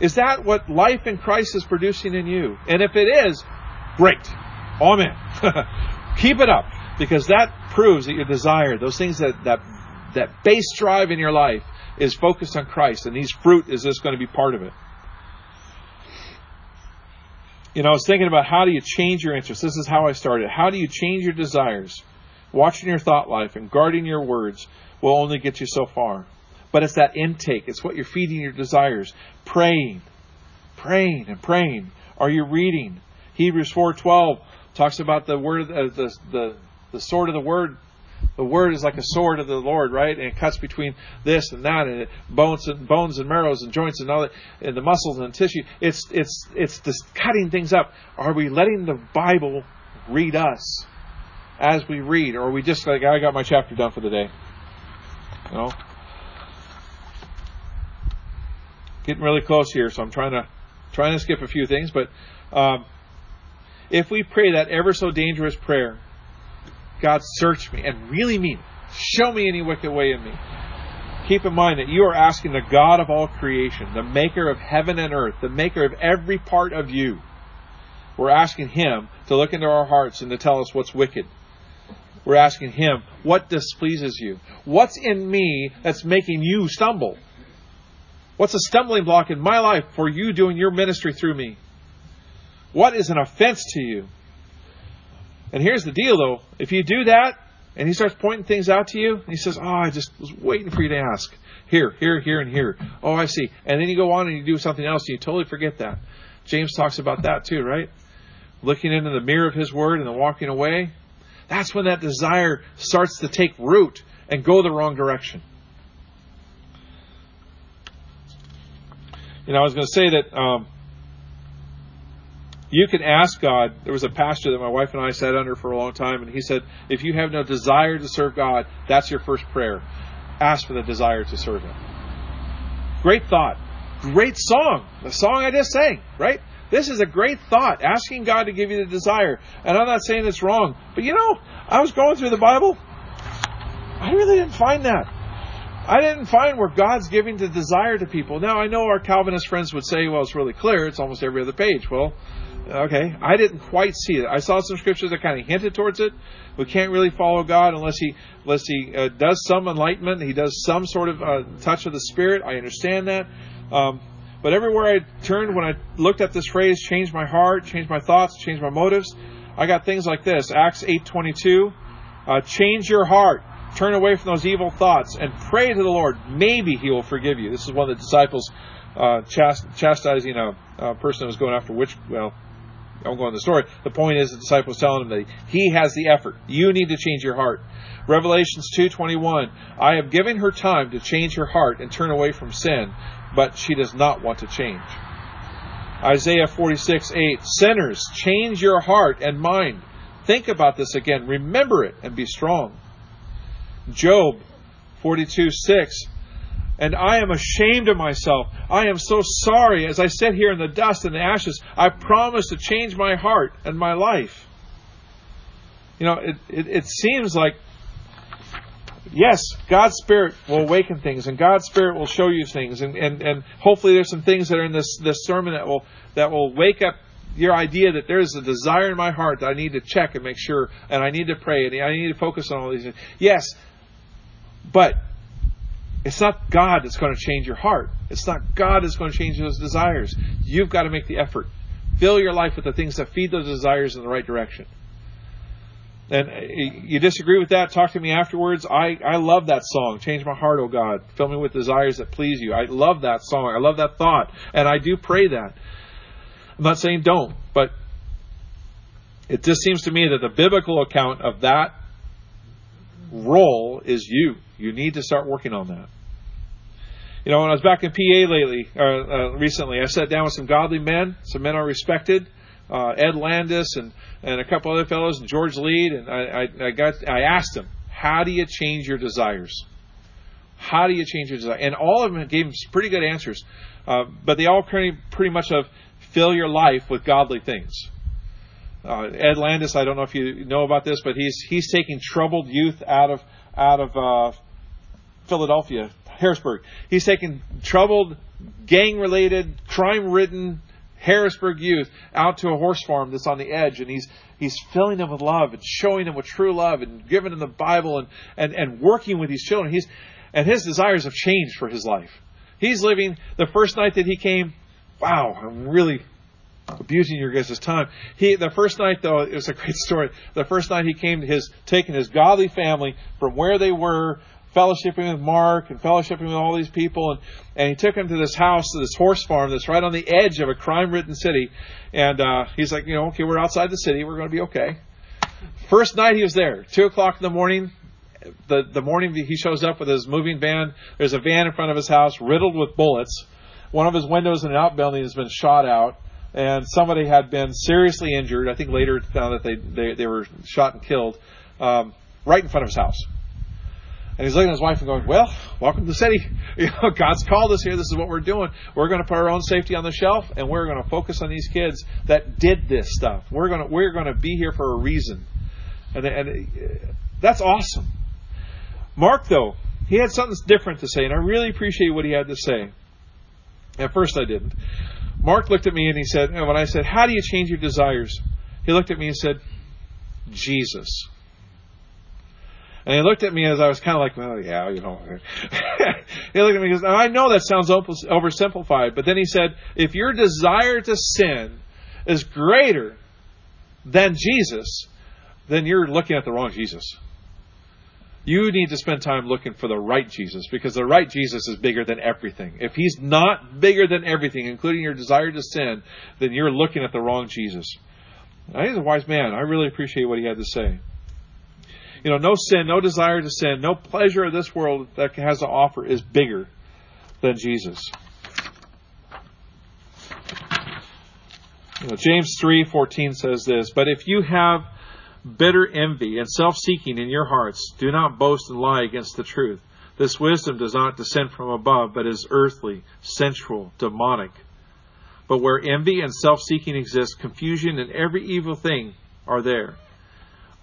Is that what life in Christ is producing in you? And if it is, great. Oh, amen. <laughs> Keep it up because that proves that your desire, those things that, that, that base drive in your life is focused on Christ and these fruit is just going to be part of it. You know, I was thinking about how do you change your interests. This is how I started. How do you change your desires? Watching your thought life and guarding your words will only get you so far. But it's that intake. It's what you're feeding your desires. Praying, praying, and praying. Are you reading? Hebrews 4:12 talks about the word, uh, the the the sword of the word the word is like a sword of the Lord, right? And it cuts between this and that, and bones and bones and marrows and joints and all that, and the muscles and the tissue. It's it's it's just cutting things up. Are we letting the Bible read us as we read, or are we just like I got my chapter done for the day? You know, getting really close here, so I'm trying to trying to skip a few things, but. Um, if we pray that ever so dangerous prayer, God, search me and really mean it. Show me any wicked way in me. Keep in mind that you are asking the God of all creation, the maker of heaven and earth, the maker of every part of you. We're asking Him to look into our hearts and to tell us what's wicked. We're asking Him, what displeases you? What's in me that's making you stumble? What's a stumbling block in my life for you doing your ministry through me? What is an offense to you? And here's the deal, though. If you do that, and he starts pointing things out to you, and he says, Oh, I just was waiting for you to ask. Here, here, here, and here. Oh, I see. And then you go on and you do something else, and you totally forget that. James talks about that too, right? Looking into the mirror of his word and then walking away. That's when that desire starts to take root and go the wrong direction. You know, I was going to say that um, you can ask God. There was a pastor that my wife and I sat under for a long time, and he said, if you have no desire to serve God, that's your first prayer. Ask for the desire to serve Him. Great thought. Great song. The song I just sang, right? This is a great thought, asking God to give you the desire. And I'm not saying it's wrong, but you know, I was going through the Bible. I really didn't find that. I didn't find where God's giving the desire to people. Now, I know our Calvinist friends would say, well, it's really clear. It's almost every other page. Well, Okay, I didn't quite see it. I saw some scriptures that kind of hinted towards it. We can't really follow God unless He unless He uh, does some enlightenment. He does some sort of uh, touch of the Spirit. I understand that. Um, but everywhere I turned, when I looked at this phrase, change my heart, change my thoughts, change my motives, I got things like this: Acts eight twenty two, uh, change your heart, turn away from those evil thoughts, and pray to the Lord. Maybe He will forgive you. This is one of the disciples uh, chastising a, a person who was going after witch. Well, I won't go on the story. The point is the disciples telling him that he has the effort. You need to change your heart. Revelations 2:21. I have given her time to change her heart and turn away from sin, but she does not want to change. Isaiah 46:8. Sinners, change your heart and mind. Think about this again. Remember it and be strong. Job 42:6. And I am ashamed of myself. I am so sorry as I sit here in the dust and the ashes. I promise to change my heart and my life. You know, it, it, it seems like, yes, God's Spirit will awaken things and God's Spirit will show you things. And, and, and hopefully there's some things that are in this, this sermon that will, that will wake up your idea that there's a desire in my heart that I need to check and make sure, and I need to pray, and I need to focus on all these things. Yes, but it's not God that's going to change your heart. It's not God that's going to change those desires. You've got to make the effort. Fill your life with the things that feed those desires in the right direction. And uh, you disagree with that? Talk to me afterwards. I, I love that song. Change my heart, oh God. Fill me with desires that please you. I love that song. I love that thought. And I do pray that. I'm not saying don't, but it just seems to me that the biblical account of that role is you. You need to start working on that. You know, when I was back in PA lately, uh, uh, recently, I sat down with some godly men, some men I respected, uh, Ed Landis and, and a couple other fellows, and George Lead, and I, I, I got I asked them, how do you change your desires? How do you change your desire? And all of them gave some pretty good answers, uh, but they all pretty much of fill your life with godly things. Uh, Ed Landis, I don't know if you know about this, but he's he's taking troubled youth out of out of uh, Philadelphia, Harrisburg. He's taking troubled, gang-related, crime-ridden Harrisburg youth out to a horse farm that's on the edge, and he's he's filling them with love and showing them with true love and giving them the Bible and and and working with these children. He's and his desires have changed for his life. He's living the first night that he came. Wow, I'm really abusing your guys' time. He the first night though it was a great <laughs> story. The first night he came to his taking his godly family from where they were fellowshipping with Mark and fellowshipping with all these people and and he took him to this house, to this horse farm that's right on the edge of a crime-ridden city. And uh, he's like, you know, okay, we're outside the city, we're going to be okay. First night he was there, two o'clock in the morning. The the morning he shows up with his moving van. There's a van in front of his house riddled with bullets. One of his windows in an outbuilding has been shot out and somebody had been seriously injured. I think later found that they they, they were shot and killed um, right in front of his house. And he's looking at his wife and going, "Well, welcome to the city. <laughs> You know, God's called us here. This is what we're doing. We're going to put our own safety on the shelf, and we're going to focus on these kids that did this stuff. We're going to we're going to be here for a reason." And, and uh, that's awesome. Mark, though, he had something different to say, and I really appreciate what he had to say. At first, I didn't. Mark looked at me and he said, when I said, How do you change your desires? He looked at me and said, Jesus. And he looked at me as I was kind of like, well, yeah, you know. <laughs> he looked at me and goes, I know that sounds oversimplified, but then he said, if your desire to sin is greater than Jesus, then you're looking at the wrong Jesus. You need to spend time looking for the right Jesus because the right Jesus is bigger than everything. If he's not bigger than everything, including your desire to sin, then you're looking at the wrong Jesus. Now, he's a wise man. I really appreciate what he had to say. You know, no sin, no desire to sin, no pleasure of this world that has to offer is bigger than Jesus. You know, James 3:14 says this, "But if you have bitter envy and self-seeking in your hearts, do not boast and lie against the truth. This wisdom does not descend from above, but is earthly, sensual, demonic. But where envy and self-seeking exist, confusion and every evil thing are there.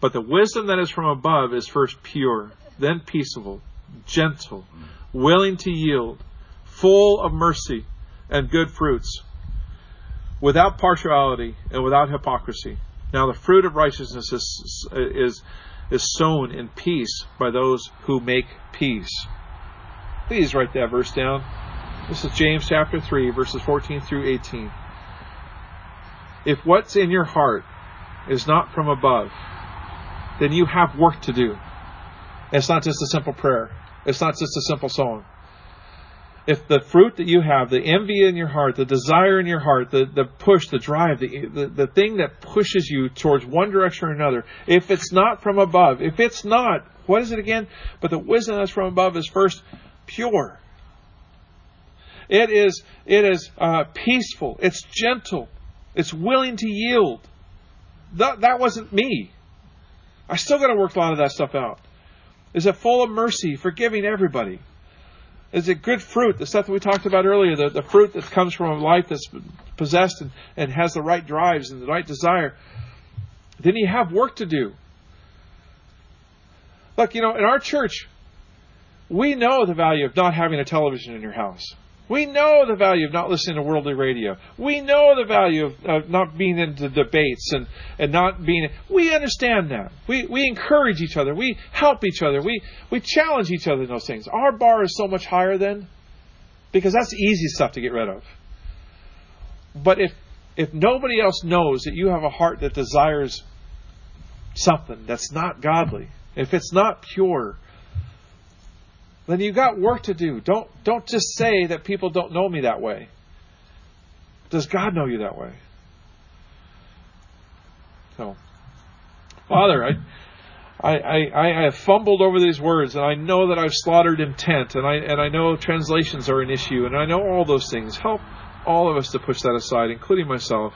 But the wisdom that is from above is first pure, then peaceable, gentle, willing to yield, full of mercy and good fruits, without partiality and without hypocrisy. Now the fruit of righteousness is, is, is sown in peace by those who make peace. Please write that verse down. This is James chapter 3, verses 14 through 18. If what's in your heart is not from above, then you have work to do. It's not just a simple prayer. It's not just a simple song if the fruit that you have, the envy in your heart, the desire in your heart, the, the push, the drive, the, the, the thing that pushes you towards one direction or another, if it's not from above, if it's not, what is it again? But the wisdom that's from above is first pure. It is, it is uh, peaceful. It's gentle. It's willing to yield. That, that wasn't me. I still got to work a lot of that stuff out. Is it full of mercy, forgiving everybody? Is it good fruit? The stuff that we talked about earlier, the, the fruit that comes from a life that's possessed and, and has the right drives and the right desire. Then you have work to do. Look, you know, in our church, we know the value of not having a television in your house. We know the value of not listening to worldly radio. We know the value of, of not being into debates and, and not being. We understand that. We, we encourage each other. We help each other. We, we challenge each other in those things. Our bar is so much higher then because that's easy stuff to get rid of. But if, if nobody else knows that you have a heart that desires something that's not godly, if it's not pure, then you've got work to do. Don't don't just say that people don't know me that way. Does God know you that way? So, Father, I. I, I, I have fumbled over these words, and I know that I've slaughtered intent, and I and I know translations are an issue, and I know all those things. Help all of us to push that aside, including myself,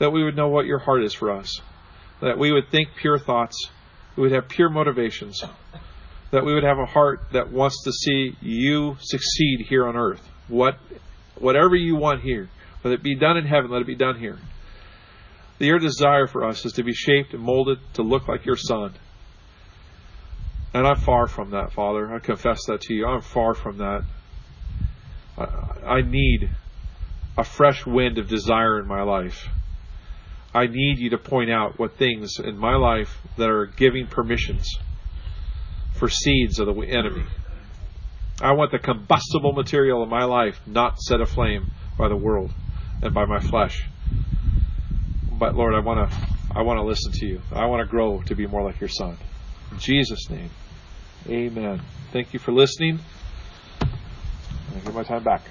that we would know what your heart is for us, that we would think pure thoughts, we would have pure motivations, that we would have a heart that wants to see you succeed here on earth. What, whatever you want here, let it be done in heaven, let it be done here. Your desire for us is to be shaped and molded to look like your Son. And I'm far from that, Father. I confess that to you. I'm far from that. I, I need a fresh wind of desire in my life. I need you to point out what things in my life that are giving permissions for seeds of the enemy. I want the combustible material of my life not set aflame by the world and by my flesh. But Lord, I want to I want to listen to you. I want to grow to be more like your son. In Jesus' name. Amen. Thank you for listening. I give my time back.